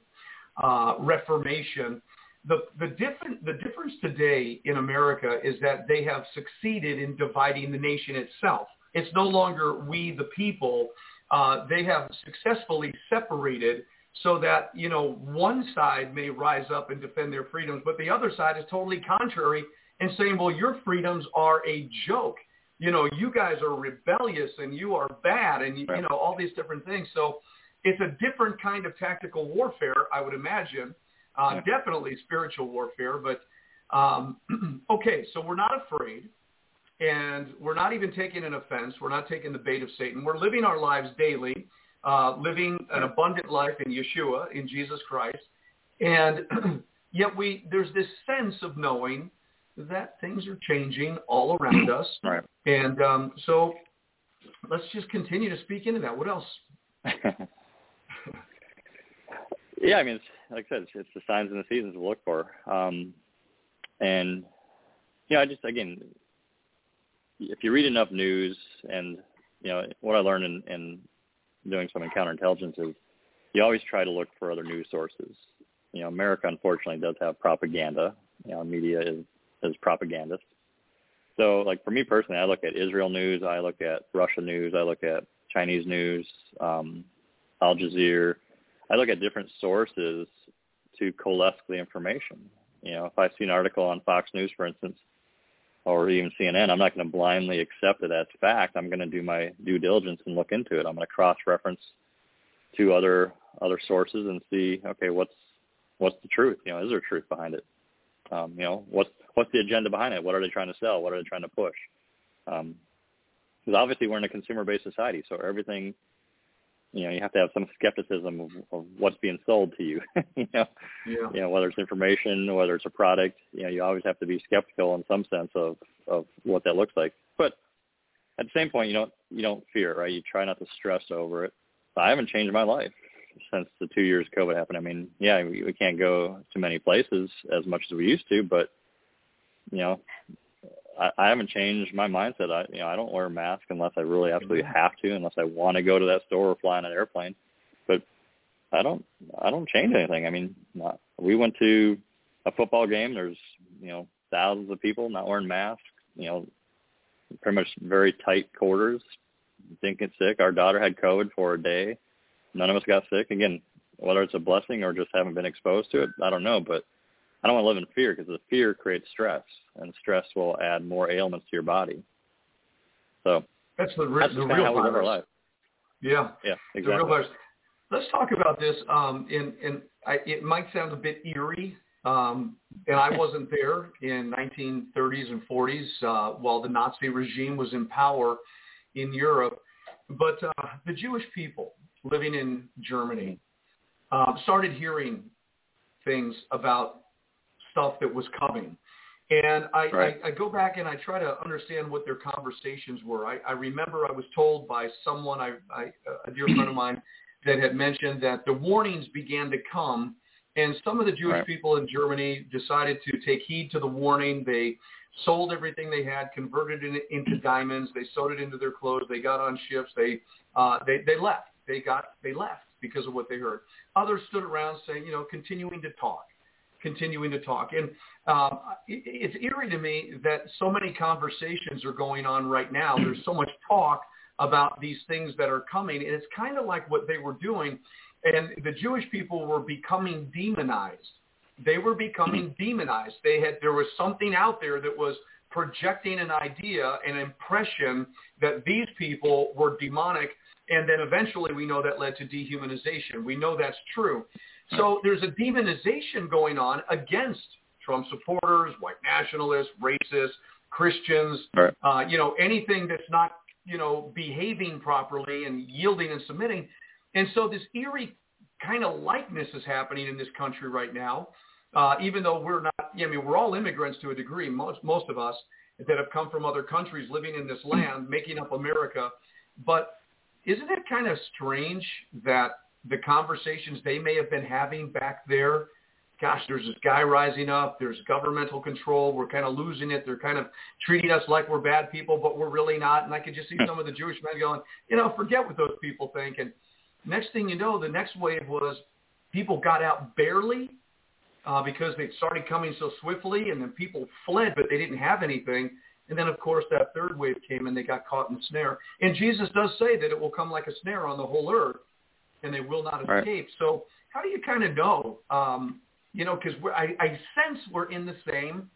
uh, reformation. The, the, different, the difference today in America is that they have succeeded in dividing the nation itself. It's no longer we the people uh, they have successfully separated so that, you know, one side may rise up and defend their freedoms, but the other side is totally contrary and saying, well, your freedoms are a joke. You know, you guys are rebellious and you are bad and, you, you know, all these different things. So it's a different kind of tactical warfare, I would imagine. Uh, yeah. Definitely spiritual warfare, but um, okay, so we're not afraid and we're not even taking an offense. We're not taking the bait of Satan. We're living our lives daily, uh, living an abundant life in Yeshua, in Jesus Christ. And yet we, there's this sense of knowing that things are changing all around us. Right. And um, so let's just continue to speak into that. What else? yeah, I mean, it's, like I said, it's, it's the signs and the seasons to look for. Um, and, you know, I just, again, if you read enough news and you know what I learned in, in doing some encounter intelligence is you always try to look for other news sources. You know, America unfortunately does have propaganda. You know, media is is propagandist. So, like for me personally, I look at Israel news, I look at Russia news, I look at Chinese news, um, Al Jazeera. I look at different sources to coalesce the information. You know, if I see an article on Fox News, for instance, or even CNN, I'm not going to blindly accept it as fact. I'm going to do my due diligence and look into it. I'm going to cross-reference to other other sources and see, okay, what's what's the truth? You know, is there truth behind it? Um, you know, what's what's the agenda behind it? What are they trying to sell? What are they trying to push? Because um, obviously we're in a consumer-based society, so everything you know you have to have some skepticism of, of what's being sold to you. you know, yeah. you know whether it's information, whether it's a product. You know, you always have to be skeptical in some sense of of what that looks like. But at the same point, you don't you don't fear, right? You try not to stress over it. I haven't changed my life since the two years COVID happened. I mean, yeah, we, we can't go to many places as much as we used to, but you know, I, I haven't changed my mindset. I you know I don't wear a mask unless I really absolutely have to, unless I want to go to that store or fly on an airplane. But I don't I don't change anything. I mean, not, we went to a football game. There's you know thousands of people not wearing masks. You know, pretty much very tight quarters. Thinking sick. Our daughter had COVID for a day. None of us got sick. Again, whether it's a blessing or just haven't been exposed to it, I don't know. But I don't want to live in fear because the fear creates stress, and stress will add more ailments to your body. So that's the, re- that's the real virus. Life. Yeah, yeah, exactly. The real. Let's talk about this. Um, and and I, it might sound a bit eerie, um, and I wasn't there in 1930s and 40s uh, while the Nazi regime was in power in Europe. But uh, the Jewish people living in Germany um, started hearing things about stuff that was coming. And I, right. I, I go back and I try to understand what their conversations were. I, I remember I was told by someone, I, I, a dear friend of mine, that had mentioned that the warnings began to come, and some of the Jewish right. people in Germany decided to take heed to the warning. They sold everything they had, converted it into diamonds. They sewed it into their clothes. They got on ships. They uh, they they left. They got they left because of what they heard. Others stood around saying, you know, continuing to talk continuing to talk. And um, it, it's eerie to me that so many conversations are going on right now. There's so much talk about these things that are coming, and it's kind of like what they were doing. And the Jewish people were becoming demonized. They were becoming demonized. They had there was something out there that was projecting an idea, an impression that these people were demonic, and then eventually we know that led to dehumanization. We know that's true. So there's a demonization going on against Trump supporters, white nationalists, racists, Christians, right. uh, you know, anything that's not, you know, behaving properly and yielding and submitting. And so this eerie kind of likeness is happening in this country right now, uh, even though we're not, I mean, we're all immigrants to a degree, most, most of us that have come from other countries living in this land, making up America. But isn't it kind of strange that the conversations they may have been having back there. Gosh, there's this guy rising up. There's governmental control. We're kind of losing it. They're kind of treating us like we're bad people, but we're really not. And I could just see some of the Jewish men going, you know, forget what those people think. And next thing you know, the next wave was people got out barely uh, because they started coming so swiftly, and then people fled, but they didn't have anything. And then, of course, that third wave came, and they got caught in the snare. And Jesus does say that it will come like a snare on the whole earth and they will not right. escape. So how do you kind of know? Um, you know, because I, I sense we're in the same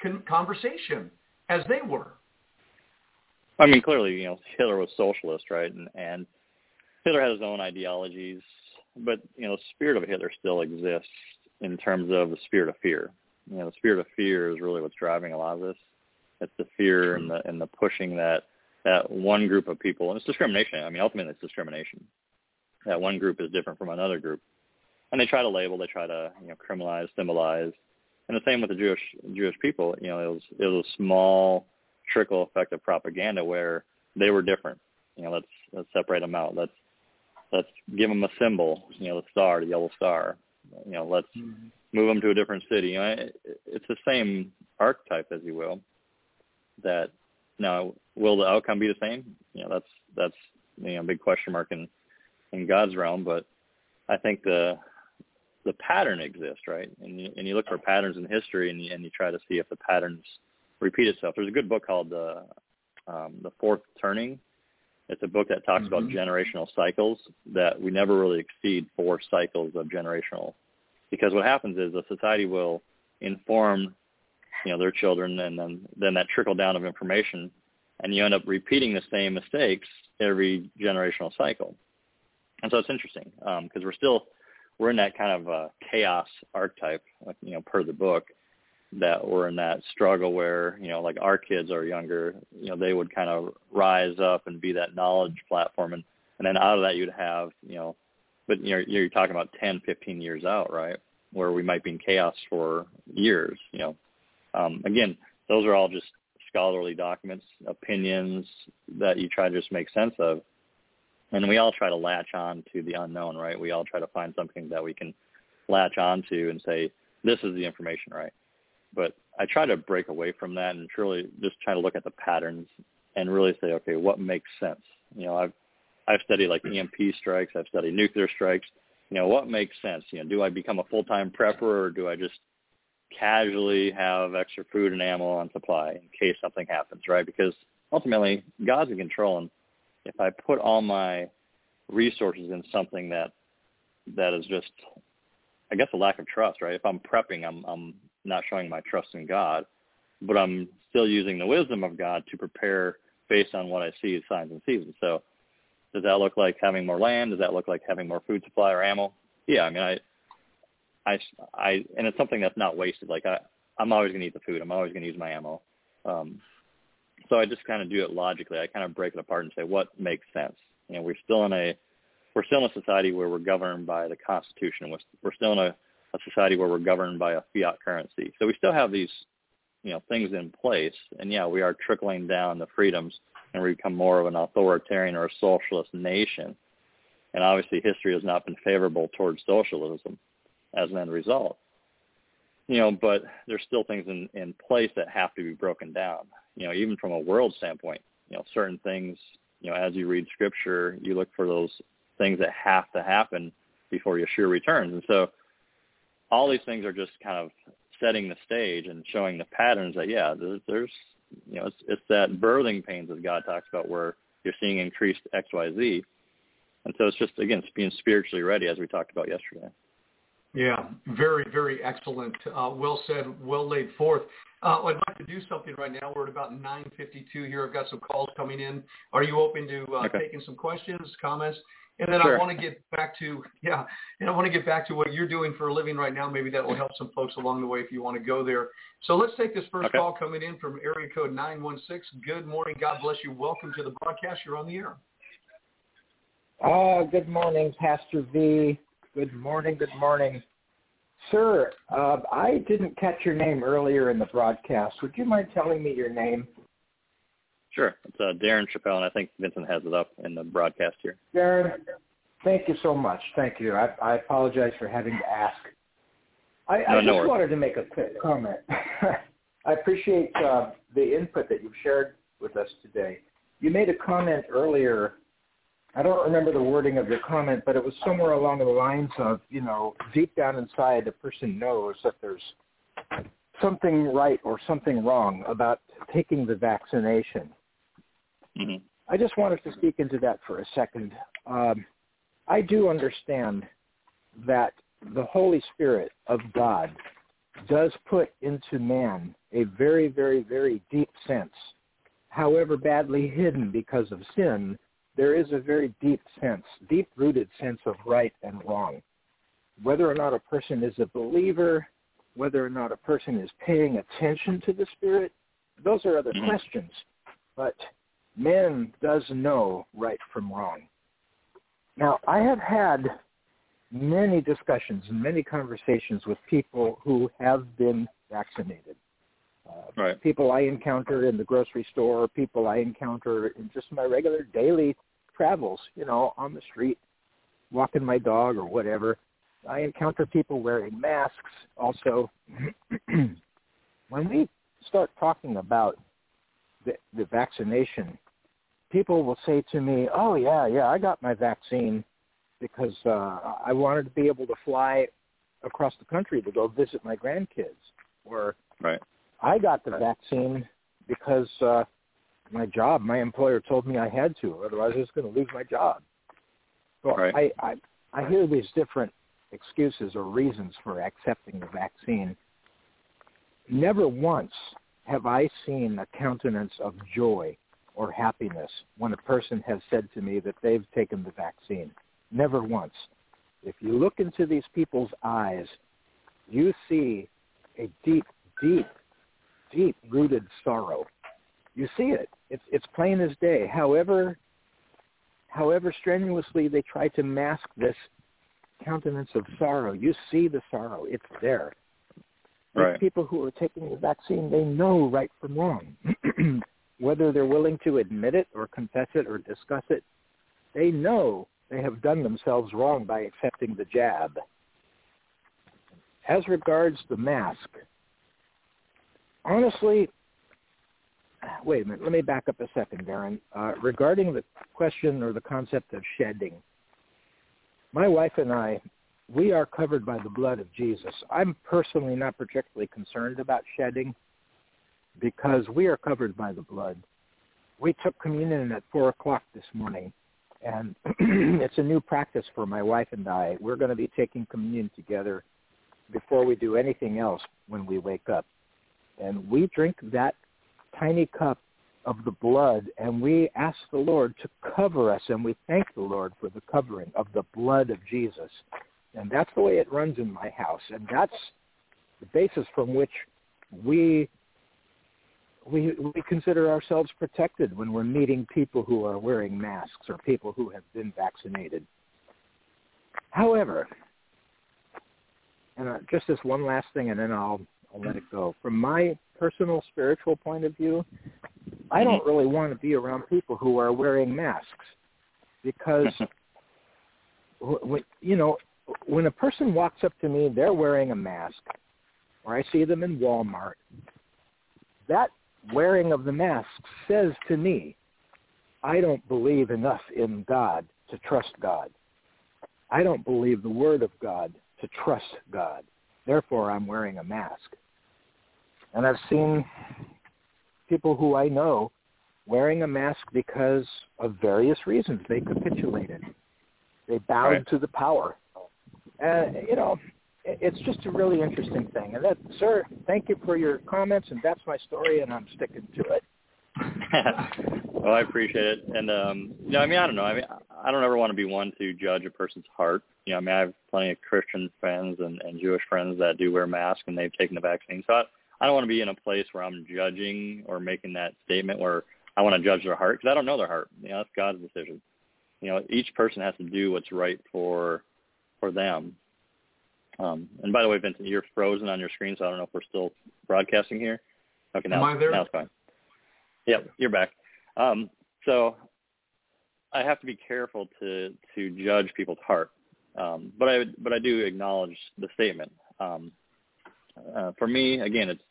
con- conversation as they were. I mean, clearly, you know, Hitler was socialist, right? And, and Hitler had his own ideologies, but you know, the spirit of Hitler still exists in terms of the spirit of fear. You know, the spirit of fear is really what's driving a lot of this. It's the fear and the and the pushing that that one group of people, and it's discrimination. I mean, ultimately, it's discrimination that one group is different from another group. And they try to label, they try to you know criminalize, symbolize, and the same with the Jewish Jewish people. You know, it was it was a small trickle effect of propaganda where they were different. You know, let's let's separate them out. Let's let's give them a symbol. You know, the star, the yellow star. You know, let's mm-hmm. move them to a different city. You know, it, it's the same archetype, as you will. That now, will the outcome be the same? You know, that's that's you know a big question mark in in God's realm, but I think the the pattern exists, right? And you, and you look for patterns in history, and you, and you try to see if the patterns repeat itself. There's a good book called the um, the Fourth Turning. It's a book that talks mm-hmm. about generational cycles that we never really exceed four cycles of generational, because what happens is a society will inform, you know, their children, and then then that trickle down of information, and you end up repeating the same mistakes every generational cycle. And so it's interesting because um, we're still we're in that kind of uh, chaos archetype, like, you know, per the book, that we're in that struggle where you know, like our kids are younger, you know, they would kind of rise up and be that knowledge platform, and and then out of that you'd have you know, but you're you're talking about 10, 15 years out, right? Where we might be in chaos for years. You know, um, again, those are all just scholarly documents, opinions that you try to just make sense of. And we all try to latch on to the unknown, right? We all try to find something that we can latch on to and say, this is the information, right? But I try to break away from that and truly just try to look at the patterns and really say, okay, what makes sense? You know, I've I've studied like EMP strikes, I've studied nuclear strikes. You know, what makes sense? You know, do I become a full time prepper or do I just casually have extra food and ammo on supply in case something happens, right? Because ultimately God's in control and if I put all my resources in something that that is just I guess a lack of trust, right? If I'm prepping, I'm I'm not showing my trust in God, but I'm still using the wisdom of God to prepare based on what I see as signs and seasons. So does that look like having more land? Does that look like having more food supply or ammo? Yeah, I mean, I, I, I, and it's something that's not wasted. Like I, I'm always going to eat the food. I'm always going to use my ammo. Um, so I just kind of do it logically. I kind of break it apart and say what makes sense. You know, we're still in a, we're still in a society where we're governed by the Constitution. We're, still in a a society where we're governed by a fiat currency. So we still have these, you know, things in place. And yeah, we are trickling down the freedoms and we become more of an authoritarian or a socialist nation. And obviously history has not been favorable towards socialism as an end result. You know, but there's still things in, in place that have to be broken down. You know, even from a world standpoint, you know, certain things, you know, as you read scripture, you look for those things that have to happen before Yeshua returns. And so all these things are just kind of setting the stage and showing the patterns that yeah, there's, there's you know it's, it's that birthing pains that God talks about where you're seeing increased X Y Z, and so it's just again it's being spiritually ready as we talked about yesterday. Yeah, very, very excellent. Uh, well said, well laid forth. Uh, I'd like to do something right now. We're at about 9.52 here. I've got some calls coming in. Are you open to uh, okay. taking some questions, comments? And then sure. I want to get back to yeah, and I want to get back to what you're doing for a living right now. Maybe that will help some folks along the way if you want to go there. So let's take this first okay. call coming in from area code 916. Good morning. God bless you. Welcome to the broadcast. You're on the air. Uh, good morning, Pastor V. Good morning. Good morning. Sir, uh, I didn't catch your name earlier in the broadcast. Would you mind telling me your name? Sure. It's uh, Darren Shopbell, and I think Vincent has it up in the broadcast here. Darren, thank you so much. Thank you. I, I apologize for having to ask. I, no, I just no wanted to make a quick comment. I appreciate uh, the input that you've shared with us today. You made a comment earlier. I don't remember the wording of your comment, but it was somewhere along the lines of, you know, deep down inside, the person knows that there's something right or something wrong about taking the vaccination. Mm-hmm. I just wanted to speak into that for a second. Um, I do understand that the Holy Spirit of God does put into man a very, very, very deep sense. However badly hidden because of sin, there is a very deep sense, deep-rooted sense of right and wrong. Whether or not a person is a believer, whether or not a person is paying attention to the Spirit, those are other mm-hmm. questions. But man does know right from wrong. Now, I have had many discussions and many conversations with people who have been vaccinated. Uh, right. People I encounter in the grocery store, people I encounter in just my regular daily travels, you know, on the street, walking my dog or whatever. I encounter people wearing masks. Also, when we start talking about the, the vaccination, people will say to me, "Oh yeah, yeah, I got my vaccine because uh, I wanted to be able to fly across the country to go visit my grandkids," or right. "I got the vaccine because uh, my job, my employer told me I had to, otherwise I was going to lose my job." So right. I, I I hear these different excuses or reasons for accepting the vaccine. Never once have I seen a countenance of joy or happiness when a person has said to me that they've taken the vaccine. Never once. If you look into these people's eyes, you see a deep, deep, deep rooted sorrow. You see it. It's it's plain as day. However however strenuously they try to mask this countenance of sorrow, you see the sorrow. It's there. Right. people who are taking the vaccine, they know right from wrong. Whether they're willing to admit it or confess it or discuss it, they know they have done themselves wrong by accepting the jab. As regards the mask, honestly, wait a minute. Let me back up a second, Darren. Uh, regarding the question or the concept of shedding, my wife and I, we are covered by the blood of Jesus. I'm personally not particularly concerned about shedding because we are covered by the blood. We took communion at 4 o'clock this morning, and it's a new practice for my wife and I. We're going to be taking communion together before we do anything else when we wake up. And we drink that tiny cup of the blood and we ask the Lord to cover us and we thank the Lord for the covering of the blood of Jesus. And that's the way it runs in my house. And that's the basis from which we we we consider ourselves protected when we're meeting people who are wearing masks or people who have been vaccinated. However, and uh, just this one last thing, and then I'll I'll let it go. From my personal spiritual point of view, I don't really want to be around people who are wearing masks because, when, you know, when a person walks up to me, they're wearing a mask, or I see them in Walmart. That wearing of the mask says to me, I don't believe enough in God to trust God. I don't believe the word of God to trust God. Therefore, I'm wearing a mask. And I've seen people who I know wearing a mask because of various reasons. They capitulated. They bowed right. to the power. And, you know, it's just a really interesting thing. And that, sir, thank you for your comments, and that's my story, and I'm sticking to it. well, I appreciate it, and um, you know, I mean, I don't know. I mean, I don't ever want to be one to judge a person's heart. You know, I mean, I have plenty of Christian friends and, and Jewish friends that do wear masks, and they've taken the vaccine. So I, I don't want to be in a place where I'm judging or making that statement where I want to judge their heart because I don't know their heart. You know, that's God's decision. You know, each person has to do what's right for for them. Um, and by the way, Vincent, you're frozen on your screen, so I don't know if we're still broadcasting here. Okay, now, Am I there? now it's fine. Yep, you're back. Um, so I have to be careful to to judge people's heart, um, but I but I do acknowledge the statement. Um, uh, for me, again, it's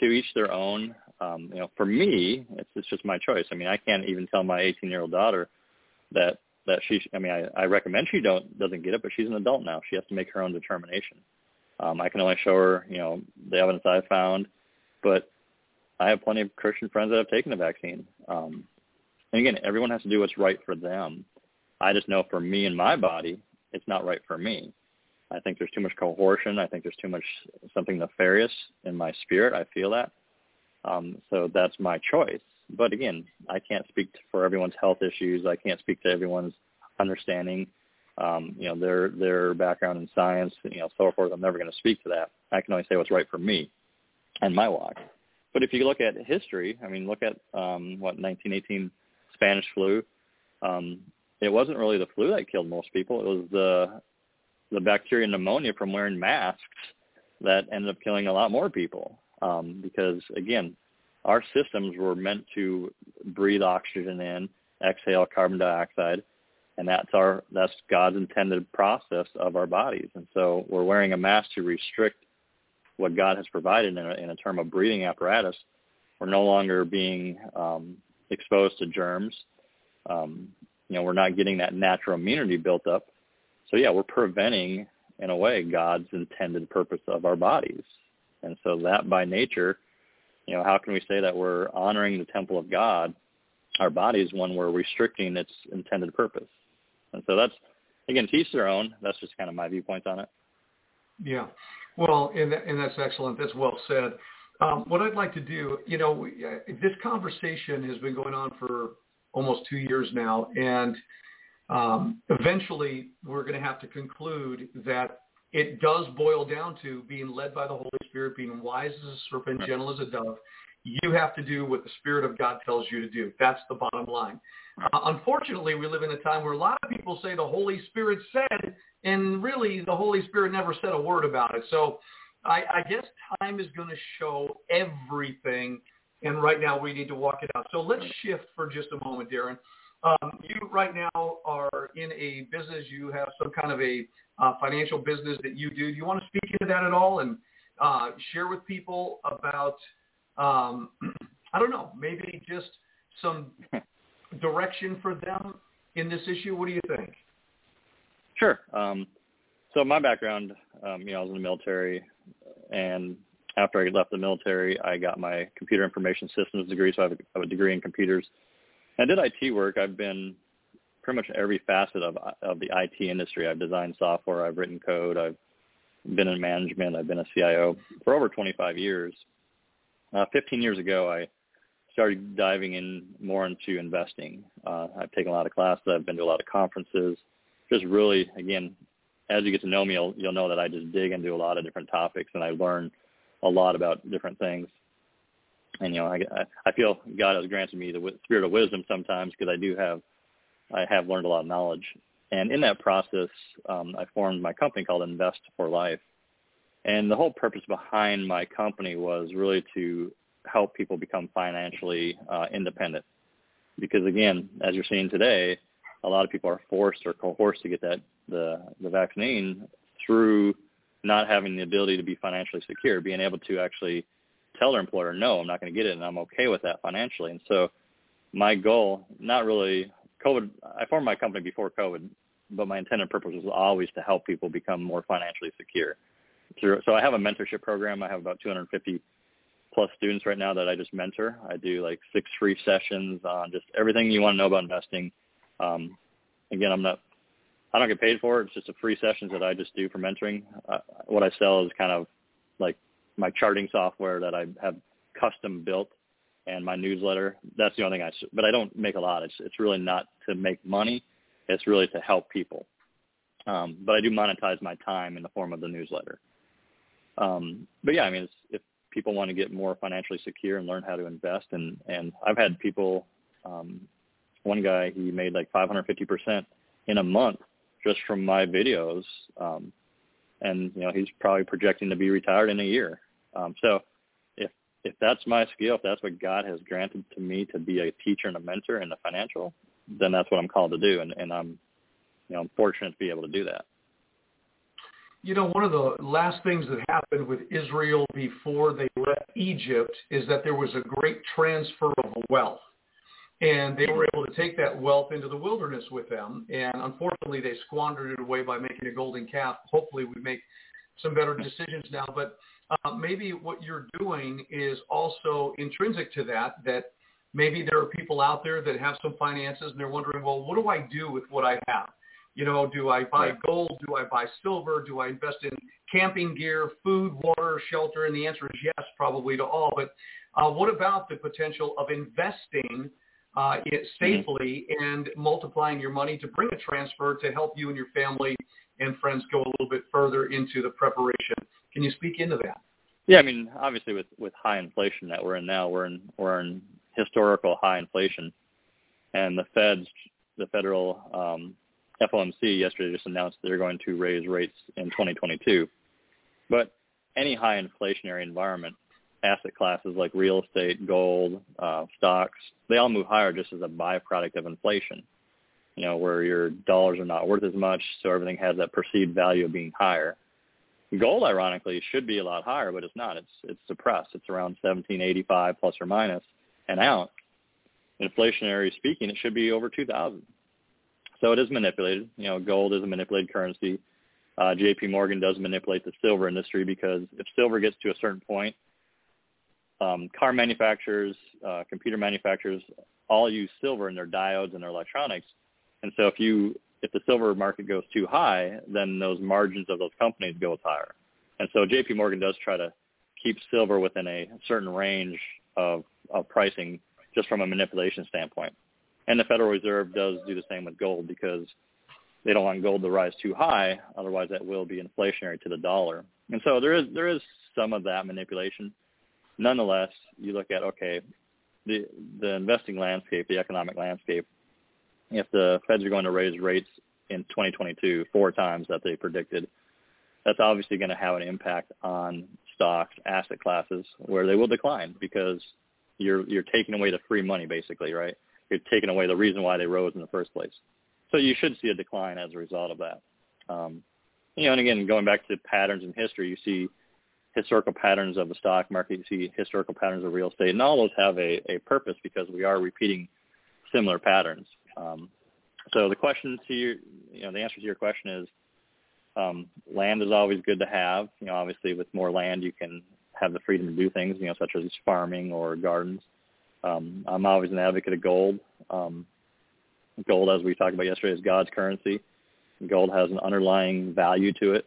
to each their own. Um, you know, for me, it's it's just my choice. I mean, I can't even tell my 18 year old daughter that that she. I mean, I, I recommend she don't doesn't get it, but she's an adult now. She has to make her own determination. Um, I can only show her, you know, the evidence I've found, but I have plenty of Christian friends that have taken the vaccine. Um, and again, everyone has to do what's right for them. I just know for me and my body, it's not right for me. I think there's too much coercion. I think there's too much something nefarious in my spirit. I feel that. Um, so that's my choice. But again, I can't speak for everyone's health issues. I can't speak to everyone's understanding, um, you know, their their background in science, you know, so forth. I'm never going to speak to that. I can only say what's right for me and my walk. But if you look at history, I mean, look at um, what 1918 Spanish flu. Um, it wasn't really the flu that killed most people. It was the the bacteria pneumonia from wearing masks that ended up killing a lot more people um, because again, our systems were meant to breathe oxygen in, exhale carbon dioxide, and that's our that's God's intended process of our bodies. And so we're wearing a mask to restrict what God has provided in a, in a term of breathing apparatus. We're no longer being um, exposed to germs. Um, you know, we're not getting that natural immunity built up. So yeah, we're preventing, in a way, God's intended purpose of our bodies. And so that by nature, you know, how can we say that we're honoring the temple of God, our bodies, when we're restricting its intended purpose? And so that's, again, to each their own. That's just kind of my viewpoint on it. Yeah. Well, and, and that's excellent. That's well said. Um, what I'd like to do, you know, we, uh, this conversation has been going on for almost two years now, and um, eventually we're going to have to conclude that it does boil down to being led by the Holy Spirit, being wise as a serpent, gentle as a dove. You have to do what the Spirit of God tells you to do. That's the bottom line. Uh, unfortunately, we live in a time where a lot of people say the Holy Spirit said, and really the Holy Spirit never said a word about it. So I, I guess time is going to show everything, and right now we need to walk it out. So let's shift for just a moment, Darren. Um, you right now are in a business. You have some kind of a uh, financial business that you do. Do you want to speak into that at all and uh, share with people about, um, I don't know, maybe just some direction for them in this issue? What do you think? Sure. Um, so my background, um, you know, I was in the military, and after I left the military, I got my computer information systems degree. So I have a, I have a degree in computers. I did IT work. I've been pretty much every facet of of the IT industry. I've designed software. I've written code. I've been in management. I've been a CIO for over 25 years. Uh, 15 years ago, I started diving in more into investing. Uh, I've taken a lot of classes. I've been to a lot of conferences. Just really, again, as you get to know me, you'll, you'll know that I just dig into a lot of different topics and I learn a lot about different things and you know, I, I feel God has granted me the spirit of wisdom sometimes because I do have, I have learned a lot of knowledge. And in that process, um, I formed my company called Invest for Life. And the whole purpose behind my company was really to help people become financially uh, independent. Because again, as you're seeing today, a lot of people are forced or coerced to get that the the vaccine through not having the ability to be financially secure, being able to actually tell their employer, no, I'm not going to get it, and I'm okay with that financially. And so my goal, not really COVID, I formed my company before COVID, but my intended purpose was always to help people become more financially secure. So I have a mentorship program. I have about 250 plus students right now that I just mentor. I do like six free sessions on just everything you want to know about investing. Um, again, I'm not, I don't get paid for it. It's just a free sessions that I just do for mentoring. Uh, what I sell is kind of like my charting software that I have custom built and my newsletter. That's the only thing I, but I don't make a lot. It's, it's really not to make money. It's really to help people. Um, but I do monetize my time in the form of the newsletter. Um, but yeah, I mean, if people want to get more financially secure and learn how to invest, and and I've had people, um, one guy he made like 550% in a month just from my videos, um, and you know he's probably projecting to be retired in a year. Um, so if if that's my skill, if that's what God has granted to me to be a teacher and a mentor in the financial, then that's what I'm called to do, and, and I'm you know I'm fortunate to be able to do that. You know, one of the last things that happened with Israel before they left Egypt is that there was a great transfer of wealth. And they were able to take that wealth into the wilderness with them. And unfortunately, they squandered it away by making a golden calf. Hopefully, we make some better decisions now. But uh, maybe what you're doing is also intrinsic to that, that maybe there are people out there that have some finances and they're wondering, well, what do I do with what I have? You know, do I buy gold? Do I buy silver? Do I invest in camping gear, food, water, shelter? And the answer is yes, probably to all. But uh, what about the potential of investing uh, it safely mm-hmm. and multiplying your money to bring a transfer to help you and your family and friends go a little bit further into the preparation? Can you speak into that? Yeah, I mean, obviously with with high inflation that we're in now, we're in we're in historical high inflation, and the Fed's the federal um, FOMC yesterday just announced they're going to raise rates in 2022. But any high inflationary environment, asset classes like real estate, gold, uh, stocks, they all move higher just as a byproduct of inflation. You know, where your dollars are not worth as much, so everything has that perceived value of being higher. Gold, ironically, should be a lot higher, but it's not. It's it's suppressed. It's around 1785 plus or minus an ounce. Inflationary speaking, it should be over 2,000. So it is manipulated. You know, gold is a manipulated currency. Uh, J.P. Morgan does manipulate the silver industry because if silver gets to a certain point, um, car manufacturers, uh, computer manufacturers, all use silver in their diodes and their electronics. And so if you if the silver market goes too high, then those margins of those companies go higher. And so JP Morgan does try to keep silver within a certain range of, of pricing just from a manipulation standpoint. And the Federal Reserve does do the same with gold because they don't want gold to rise too high, otherwise that will be inflationary to the dollar. And so there is there is some of that manipulation. Nonetheless, you look at okay, the the investing landscape, the economic landscape if the Feds are going to raise rates in 2022 four times that they predicted, that's obviously going to have an impact on stocks, asset classes, where they will decline because you're you're taking away the free money basically, right? You're taking away the reason why they rose in the first place. So you should see a decline as a result of that. Um, you know, and again, going back to patterns in history, you see historical patterns of the stock market, you see historical patterns of real estate, and all those have a, a purpose because we are repeating similar patterns. Um, so the question to you, you know, the answer to your question is, um, land is always good to have. You know, obviously with more land, you can have the freedom to do things, you know, such as farming or gardens. Um, I'm always an advocate of gold. Um, gold, as we talked about yesterday, is God's currency. Gold has an underlying value to it.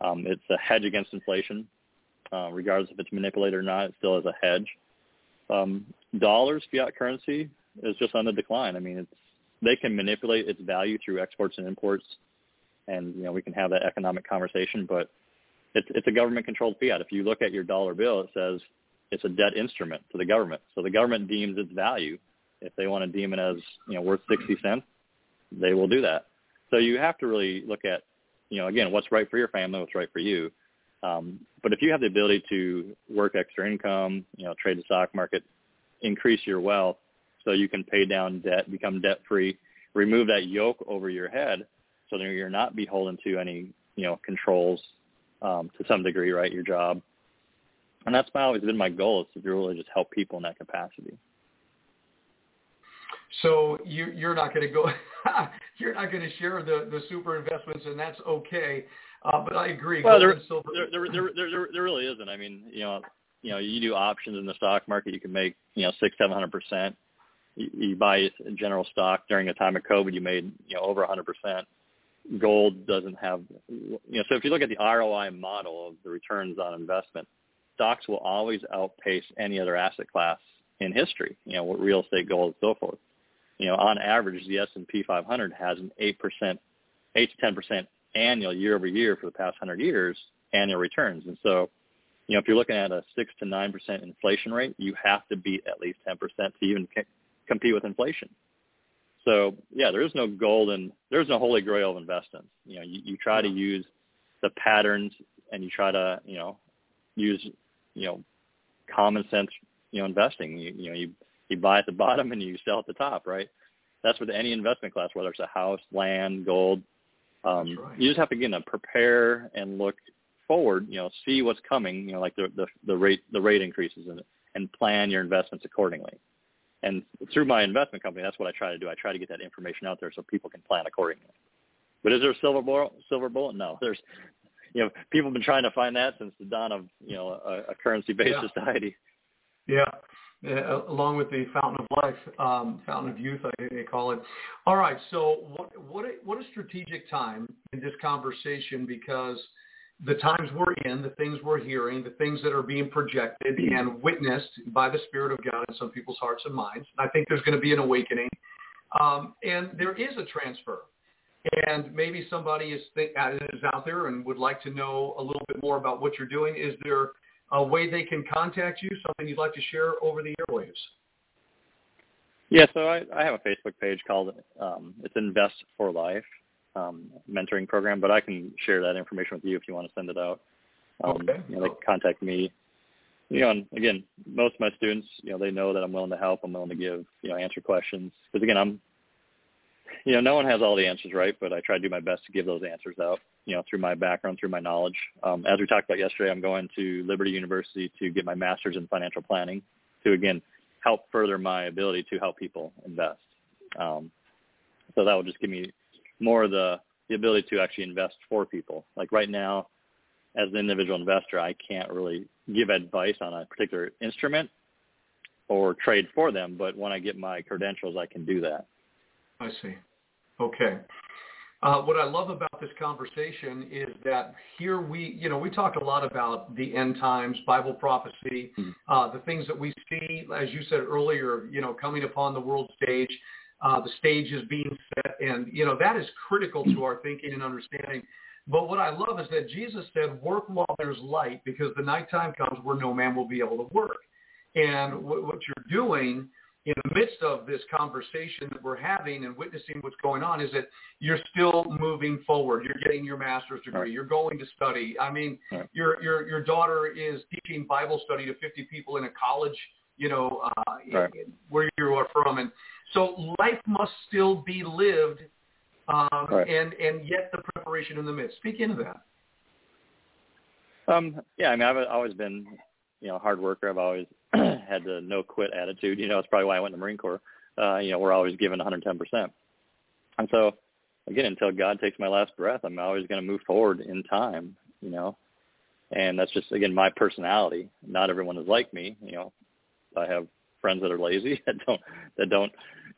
Um, it's a hedge against inflation. Uh, regardless if it's manipulated or not, it still is a hedge. Um, dollars, fiat currency, is just on the decline. I mean, it's they can manipulate its value through exports and imports, and you know we can have that economic conversation. But it's it's a government-controlled fiat. If you look at your dollar bill, it says it's a debt instrument to the government. So the government deems its value. If they want to deem it as you know worth 60 cents, they will do that. So you have to really look at you know again what's right for your family, what's right for you. Um, but if you have the ability to work extra income, you know, trade the stock market, increase your wealth, so you can pay down debt, become debt free, remove that yoke over your head, so that you're not beholden to any you know controls um, to some degree, right? Your job, and that's always been my goal is to really just help people in that capacity. So you, you're not going to go, you're not going to share the, the super investments, and that's okay. Uh, but I agree. Well, there, there, there, there, there, there really isn't. I mean, you know, you know, you do options in the stock market, you can make, you know, six, seven hundred percent. You, you buy general stock during the time of COVID, you made, you know, over hundred percent. Gold doesn't have, you know, so if you look at the ROI model of the returns on investment, stocks will always outpace any other asset class in history. You know, real estate, gold, and so forth. You know, on average, the S&P 500 has an eight percent, eight to ten percent annual year over year for the past 100 years annual returns. And so, you know, if you're looking at a 6 to 9% inflation rate, you have to beat at least 10% to even compete with inflation. So, yeah, there is no golden, there's no holy grail of investments. You know, you, you try to use the patterns and you try to, you know, use, you know, common sense, you know, investing. You, you know, you, you buy at the bottom and you sell at the top, right? That's with any investment class, whether it's a house, land, gold, um, right. You just have to again prepare and look forward. You know, see what's coming. You know, like the the, the rate the rate increases and and plan your investments accordingly. And through my investment company, that's what I try to do. I try to get that information out there so people can plan accordingly. But is there a silver bullet? Silver bullet? No. There's, you know, people have been trying to find that since the dawn of you know a, a currency-based yeah. society. Yeah, uh, along with the fountain of life, um, fountain of youth, I think they call it. All right, so what what a, what a strategic time in this conversation because the times we're in, the things we're hearing, the things that are being projected and witnessed by the Spirit of God in some people's hearts and minds. I think there's going to be an awakening, um, and there is a transfer. And maybe somebody is, think, is out there and would like to know a little bit more about what you're doing. Is there a way they can contact you, something you'd like to share over the airwaves? Yeah, so I, I have a Facebook page called um, it's Invest for Life um, mentoring program, but I can share that information with you if you want to send it out. Um, okay. You know, they can contact me. You know, and again, most of my students, you know, they know that I'm willing to help. I'm willing to give, you know, answer questions. Because again, I'm, you know, no one has all the answers, right? But I try to do my best to give those answers out you know, through my background, through my knowledge. Um, as we talked about yesterday, I'm going to Liberty University to get my master's in financial planning to, again, help further my ability to help people invest. Um, so that will just give me more of the, the ability to actually invest for people. Like right now, as an individual investor, I can't really give advice on a particular instrument or trade for them, but when I get my credentials, I can do that. I see. Okay. Uh, what I love about this conversation is that here we, you know, we talked a lot about the end times, Bible prophecy, mm-hmm. uh, the things that we see, as you said earlier, you know, coming upon the world stage. Uh, the stage is being set, and you know that is critical to our thinking and understanding. But what I love is that Jesus said, "Work while there's light, because the nighttime comes where no man will be able to work." And what, what you're doing in the midst of this conversation that we're having and witnessing what's going on is that you're still moving forward. You're getting your master's degree. Right. You're going to study. I mean, right. your your your daughter is teaching Bible study to 50 people in a college, you know, uh, right. in, where you are from, and so life must still be lived, um, and and yet the preparation in the midst. Speak into that. Um, yeah, I mean, I've always been, you know, a hard worker. I've always had the no quit attitude. You know, it's probably why I went in the Marine Corps. Uh, you know, we're always given 110%. And so, again, until God takes my last breath, I'm always going to move forward in time, you know. And that's just, again, my personality. Not everyone is like me. You know, I have friends that are lazy that don't, that don't,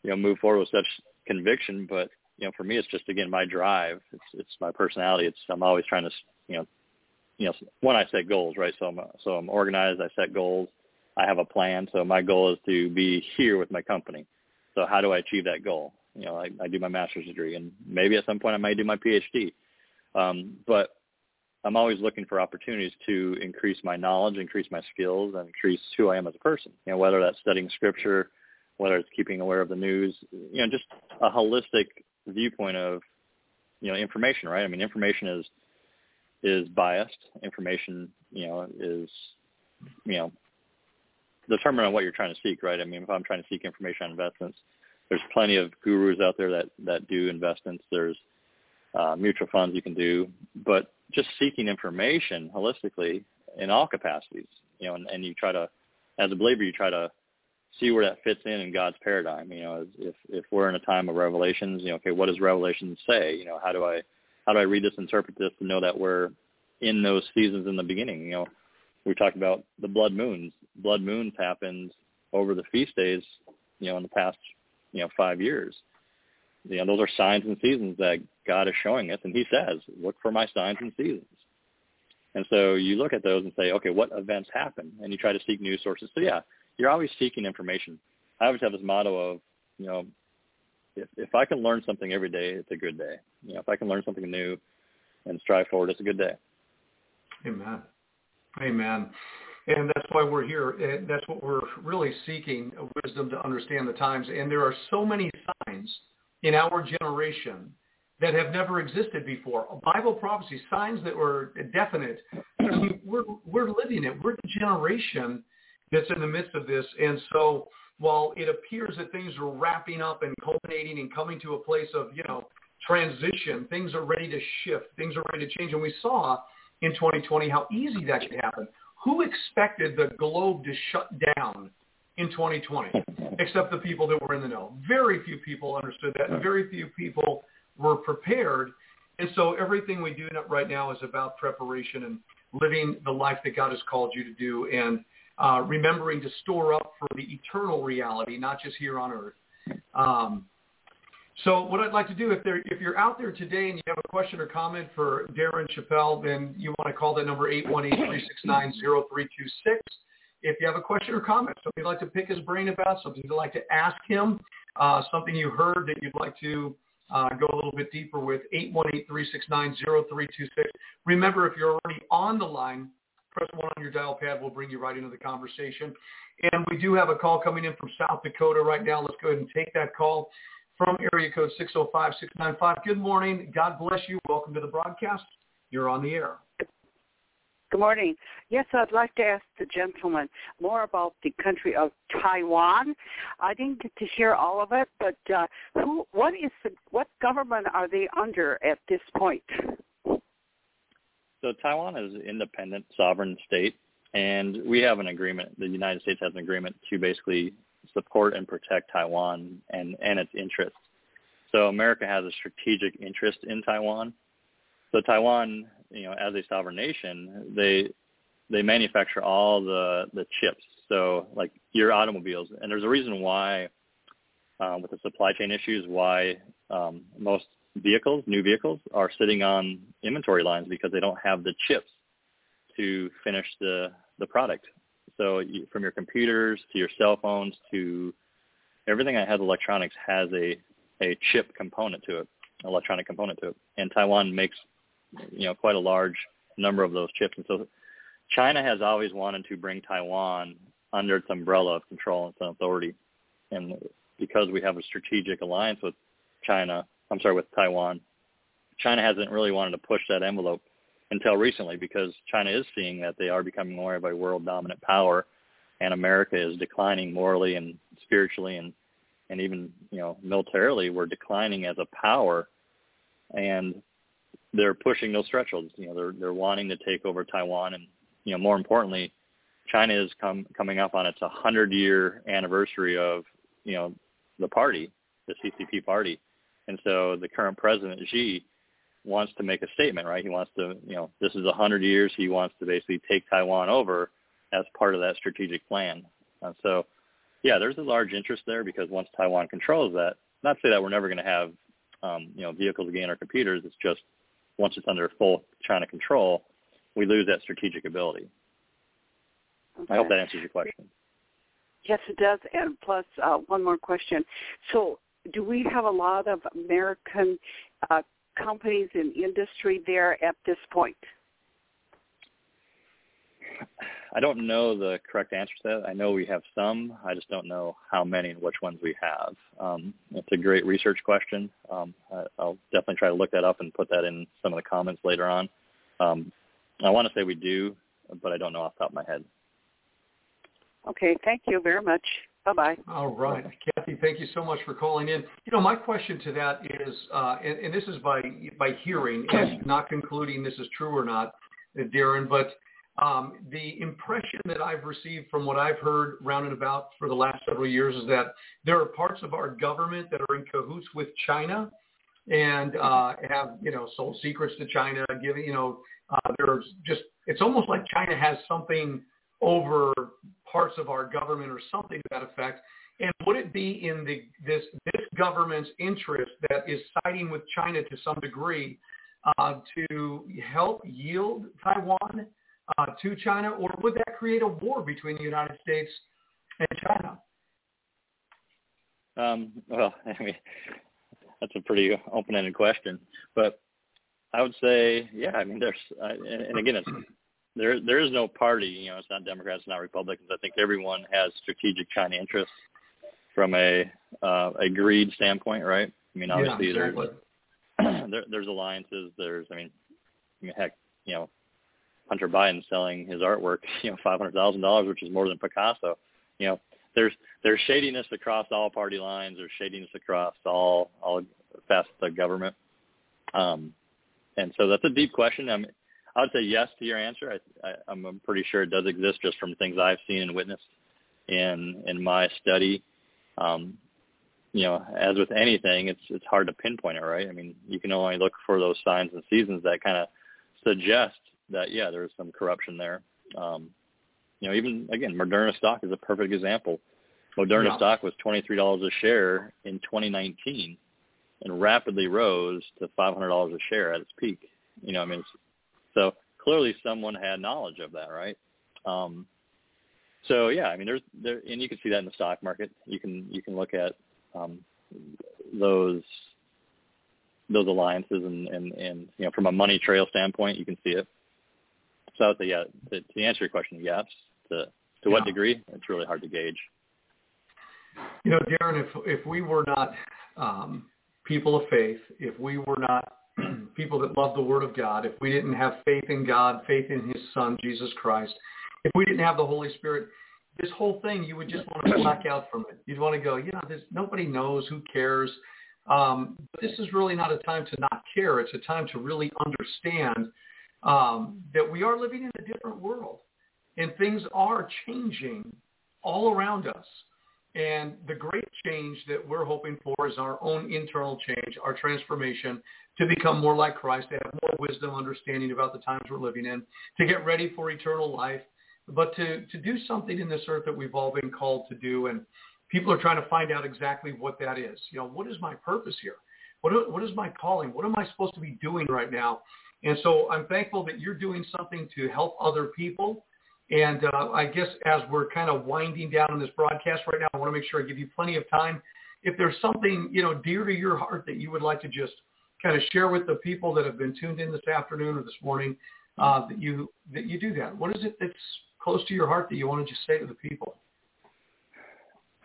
you know, move forward with such conviction. But, you know, for me, it's just, again, my drive. It's, it's my personality. It's, I'm always trying to, you know, you know, when I set goals, right? So I'm, so I'm organized. I set goals I have a plan. So my goal is to be here with my company. So how do I achieve that goal? You know, I, I do my master's degree, and maybe at some point I might do my PhD. Um, but I'm always looking for opportunities to increase my knowledge, increase my skills, and increase who I am as a person. You know, whether that's studying scripture, whether it's keeping aware of the news, you know, just a holistic viewpoint of, you know, information, right? I mean, information is is biased. Information, you know, is, you know, determine on what you're trying to seek, right? I mean, if I'm trying to seek information on investments, there's plenty of gurus out there that that do investments. There's uh, mutual funds you can do, but just seeking information holistically in all capacities, you know, and, and you try to, as a believer, you try to see where that fits in in God's paradigm. You know, if if we're in a time of revelations, you know, okay, what does Revelation say? You know, how do I how do I read this, interpret this, to know that we're in those seasons in the beginning? You know, we talked about the blood moons. Blood moons happened over the feast days, you know, in the past, you know, five years. You know, those are signs and seasons that God is showing us, and He says, "Look for my signs and seasons." And so you look at those and say, "Okay, what events happen?" And you try to seek news sources. So yeah, you're always seeking information. I always have this motto of, you know, if if I can learn something every day, it's a good day. You know, if I can learn something new and strive forward, it's a good day. Amen. Amen. And that's why we're here. And that's what we're really seeking, wisdom to understand the times. And there are so many signs in our generation that have never existed before. Bible prophecy, signs that were definite. I mean, we're, we're living it. We're the generation that's in the midst of this. And so while it appears that things are wrapping up and culminating and coming to a place of, you know, transition, things are ready to shift, things are ready to change. And we saw in 2020, how easy that could happen. Who expected the globe to shut down in 2020 except the people that were in the know? Very few people understood that. Very few people were prepared. And so everything we do right now is about preparation and living the life that God has called you to do and uh, remembering to store up for the eternal reality, not just here on earth. Um, so what I'd like to do, if, if you're out there today and you have a question or comment for Darren Shopbell, then you want to call that number 818-369-0326. If you have a question or comment, something you'd like to pick his brain about, something you'd like to ask him, uh, something you heard that you'd like to uh, go a little bit deeper with, 818-369-0326. Remember, if you're already on the line, press 1 on your dial pad. We'll bring you right into the conversation. And we do have a call coming in from South Dakota right now. Let's go ahead and take that call from area code 605-695. Good morning. God bless you. Welcome to the broadcast. You're on the air. Good morning. Yes, I'd like to ask the gentleman more about the country of Taiwan. I didn't get to hear all of it, but uh, who, what is the, what government are they under at this point? So Taiwan is an independent sovereign state, and we have an agreement. The United States has an agreement to basically support and protect Taiwan and, and its interests. So America has a strategic interest in Taiwan. So Taiwan, you know, as a sovereign nation, they they manufacture all the the chips. So like your automobiles, and there's a reason why um, with the supply chain issues, why um, most vehicles, new vehicles, are sitting on inventory lines because they don't have the chips to finish the the product. So you, from your computers to your cell phones to everything that has electronics has a, a chip component to it, electronic component to it. And Taiwan makes, you know, quite a large number of those chips. And so China has always wanted to bring Taiwan under its umbrella of control and authority. and because we have a strategic alliance with China, I'm sorry, with Taiwan, China hasn't really wanted to push that envelope until recently because China is seeing that they are becoming more of a world dominant power and America is declining morally and spiritually and and even you know militarily. We're declining as a power and they're pushing those thresholds. You know they're they're wanting to take over Taiwan and you know more importantly China is come coming up on its 100 year anniversary of you know the party the CCP party and so the current president Xi wants to make a statement right he wants to you know this is a 100 years he wants to basically take Taiwan over as part of that strategic plan. Uh, so, yeah, there's a large interest there because once Taiwan controls that, not to say that we're never going to have, um, you know, vehicles again or computers. It's just once it's under full China control, we lose that strategic ability. Okay. I hope that answers your question. Yes, it does. And plus, uh, one more question. So, do we have a lot of American uh, companies in industry there at this point? I don't know the correct answer to that. I know we have some. I just don't know how many and which ones we have. Um, it's a great research question. Um, I, I'll definitely try to look that up and put that in some of the comments later on. Um, I want to say we do, but I don't know off the top of my head. Okay, thank you very much. Bye-bye. All right. Kathy, thank you so much for calling in. You know, my question to that is, uh, and, and this is by, by hearing and not concluding this is true or not, Darren, but um, the impression that I've received from what I've heard round and about for the last several years is that there are parts of our government that are in cahoots with China and uh, have, you know, sold secrets to China, giving, you know, uh, there's just, it's almost like China has something over parts of our government or something to that effect. And would it be in the, this, this government's interest that is siding with China to some degree uh, to help yield Taiwan uh, to China, or would that create a war between the United States and China? Um, well, I mean, that's a pretty open-ended question, but I would say, yeah. I mean, there's, uh, and, and again, it's there. There is no party. You know, it's not Democrats, it's not Republicans. I think everyone has strategic China interests from a uh, a greed standpoint, right? I mean, obviously, yeah, exactly. there's there, there's alliances. There's, I mean, I mean, heck, you know, Hunter Biden selling his artwork, you know, five hundred thousand dollars, which is more than Picasso. You know, there's there's shadiness across all party lines. There's shadiness across all all facets of government. Um, and so that's a deep question. I mean, I would say yes to your answer. I, I, I'm pretty sure it does exist just from things I've seen and witnessed in in my study. Um, you know, as with anything, it's it's hard to pinpoint it, right? I mean, you can only look for those signs and seasons that kind of suggest that yeah, there is some corruption there. Um, you know, even again, Moderna stock is a perfect example. Moderna stock was twenty three dollars a share in 2019, and rapidly rose to five hundred dollars a share at its peak. You know, I mean, so clearly someone had knowledge of that, right? Um, so yeah, I mean, there's there, and you can see that in the stock market. You can you can look at um, those those alliances and, and and you know from a money trail standpoint, you can see it. So I would say, yeah, to, to answer your question, yes. To to what degree? It's really hard to gauge. You know, Darren, if if we were not um, people of faith, if we were not people that love the Word of God, if we didn't have faith in God, faith in His Son Jesus Christ, if we didn't have the Holy Spirit, this whole thing you would just want to black out from it. You'd want to go, you know, there's, nobody knows, who cares. Um, but this is really not a time to not care. It's a time to really understand um, that we are living in a different world and things are changing all around us. And the great change that we're hoping for is our own internal change, our transformation to become more like Christ, to have more wisdom, understanding about the times we're living in, to get ready for eternal life, but to, to do something in this earth that we've all been called to do. And people are trying to find out exactly what that is. You know, what is my purpose here? What, what is my calling? What am I supposed to be doing right now? And so I'm thankful that you're doing something to help other people. And uh, I guess as we're kind of winding down on this broadcast right now, I want to make sure I give you plenty of time. If there's something, you know, dear to your heart that you would like to just kind of share with the people that have been tuned in this afternoon or this morning, uh, that you that you do that. What is it that's close to your heart that you want to just say to the people?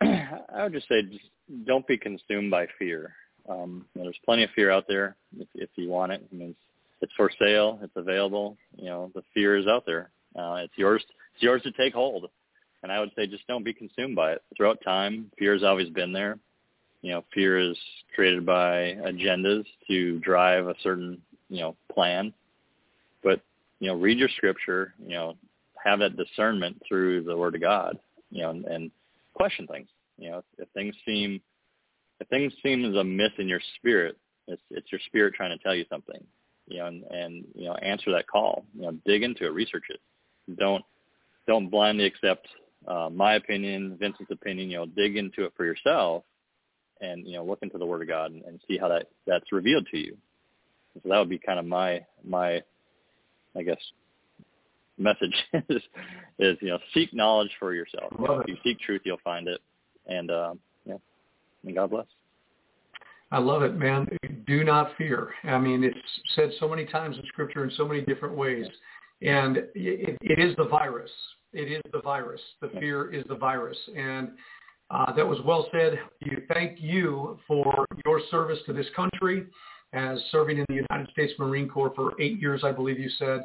I would just say just don't be consumed by fear. Um, there's plenty of fear out there if, if you want it. I mean, it's, it's for sale. It's available. You know, the fear is out there. Uh, it's yours. It's yours to take hold. And I would say just don't be consumed by it. Throughout time, fear has always been there. You know, fear is created by agendas to drive a certain, you know, plan. But, you know, read your scripture, you know, have that discernment through the word of God, you know, and, and question things. You know, if, if things seem if things seem as a miss in your spirit, it's it's your spirit trying to tell you something. You know, and, and you know, answer that call. You know, dig into it, research it. Don't don't blindly accept uh, my opinion, Vincent's opinion. You know, dig into it for yourself, and you know, look into the Word of God and, and see how that that's revealed to you. So that would be kind of my my, I guess, message is is you know seek knowledge for yourself. You know, if you seek truth, you'll find it, and uh, yeah, and God bless. I love it, man. Do not fear. I mean, it's said so many times in Scripture in so many different ways, and it, it is the virus. It is the virus. The fear is the virus, and uh, that was well said. You thank you for your service to this country, as serving in the United States Marine Corps for eight years, I believe you said.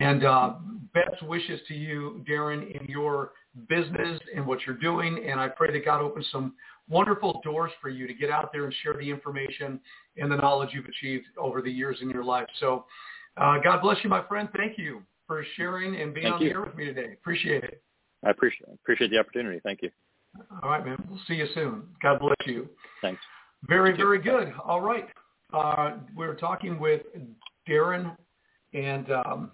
And uh, best wishes to you, Darren, in your business and what you're doing. And I pray that God opens some wonderful doors for you to get out there and share the information and the knowledge you've achieved over the years in your life. So uh, God bless you, my friend. Thank you for sharing and being Thank on you. the air with me today. Appreciate it. I appreciate appreciate the opportunity. Thank you. All right, man. We'll see you soon. God bless you. Thanks. Very, very good. All right. Uh, We're talking with Darren, and um,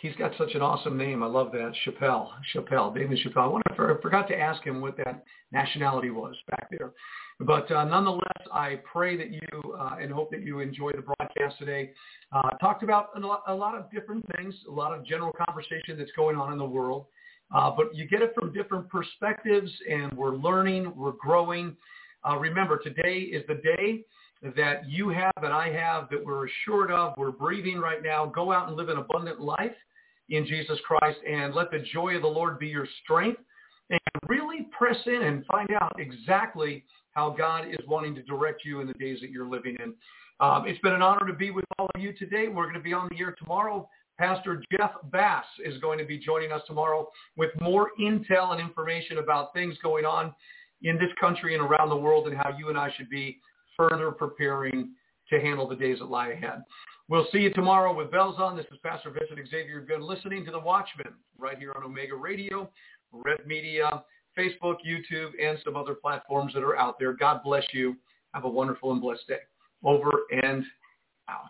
he's got such an awesome name. I love that. Chappelle. Chappelle. David Chappelle. I, wonder if I forgot to ask him what that nationality was back there. But uh, nonetheless, I pray that you uh, and hope that you enjoy the broadcast today. Uh, talked about a lot, a lot of different things, a lot of general conversation that's going on in the world. Uh, but you get it from different perspectives, and we're learning, we're growing. Uh, remember, today is the day that you have and I have that we're assured of. We're breathing right now. Go out and live an abundant life in Jesus Christ, and let the joy of the Lord be your strength. And really press in and find out exactly how God is wanting to direct you in the days that you're living in. Um, it's been an honor to be with all of you today. We're going to be on the air tomorrow. Pastor Jeff Bass is going to be joining us tomorrow with more intel and information about things going on in this country and around the world and how you and I should be further preparing to handle the days that lie ahead. We'll see you tomorrow with bells on. This is Pastor Vincent Xavier. You've been listening to The Watchman right here on Omega Radio, Red Media, Facebook, YouTube, and some other platforms that are out there. God bless you. Have a wonderful and blessed day. Over and out.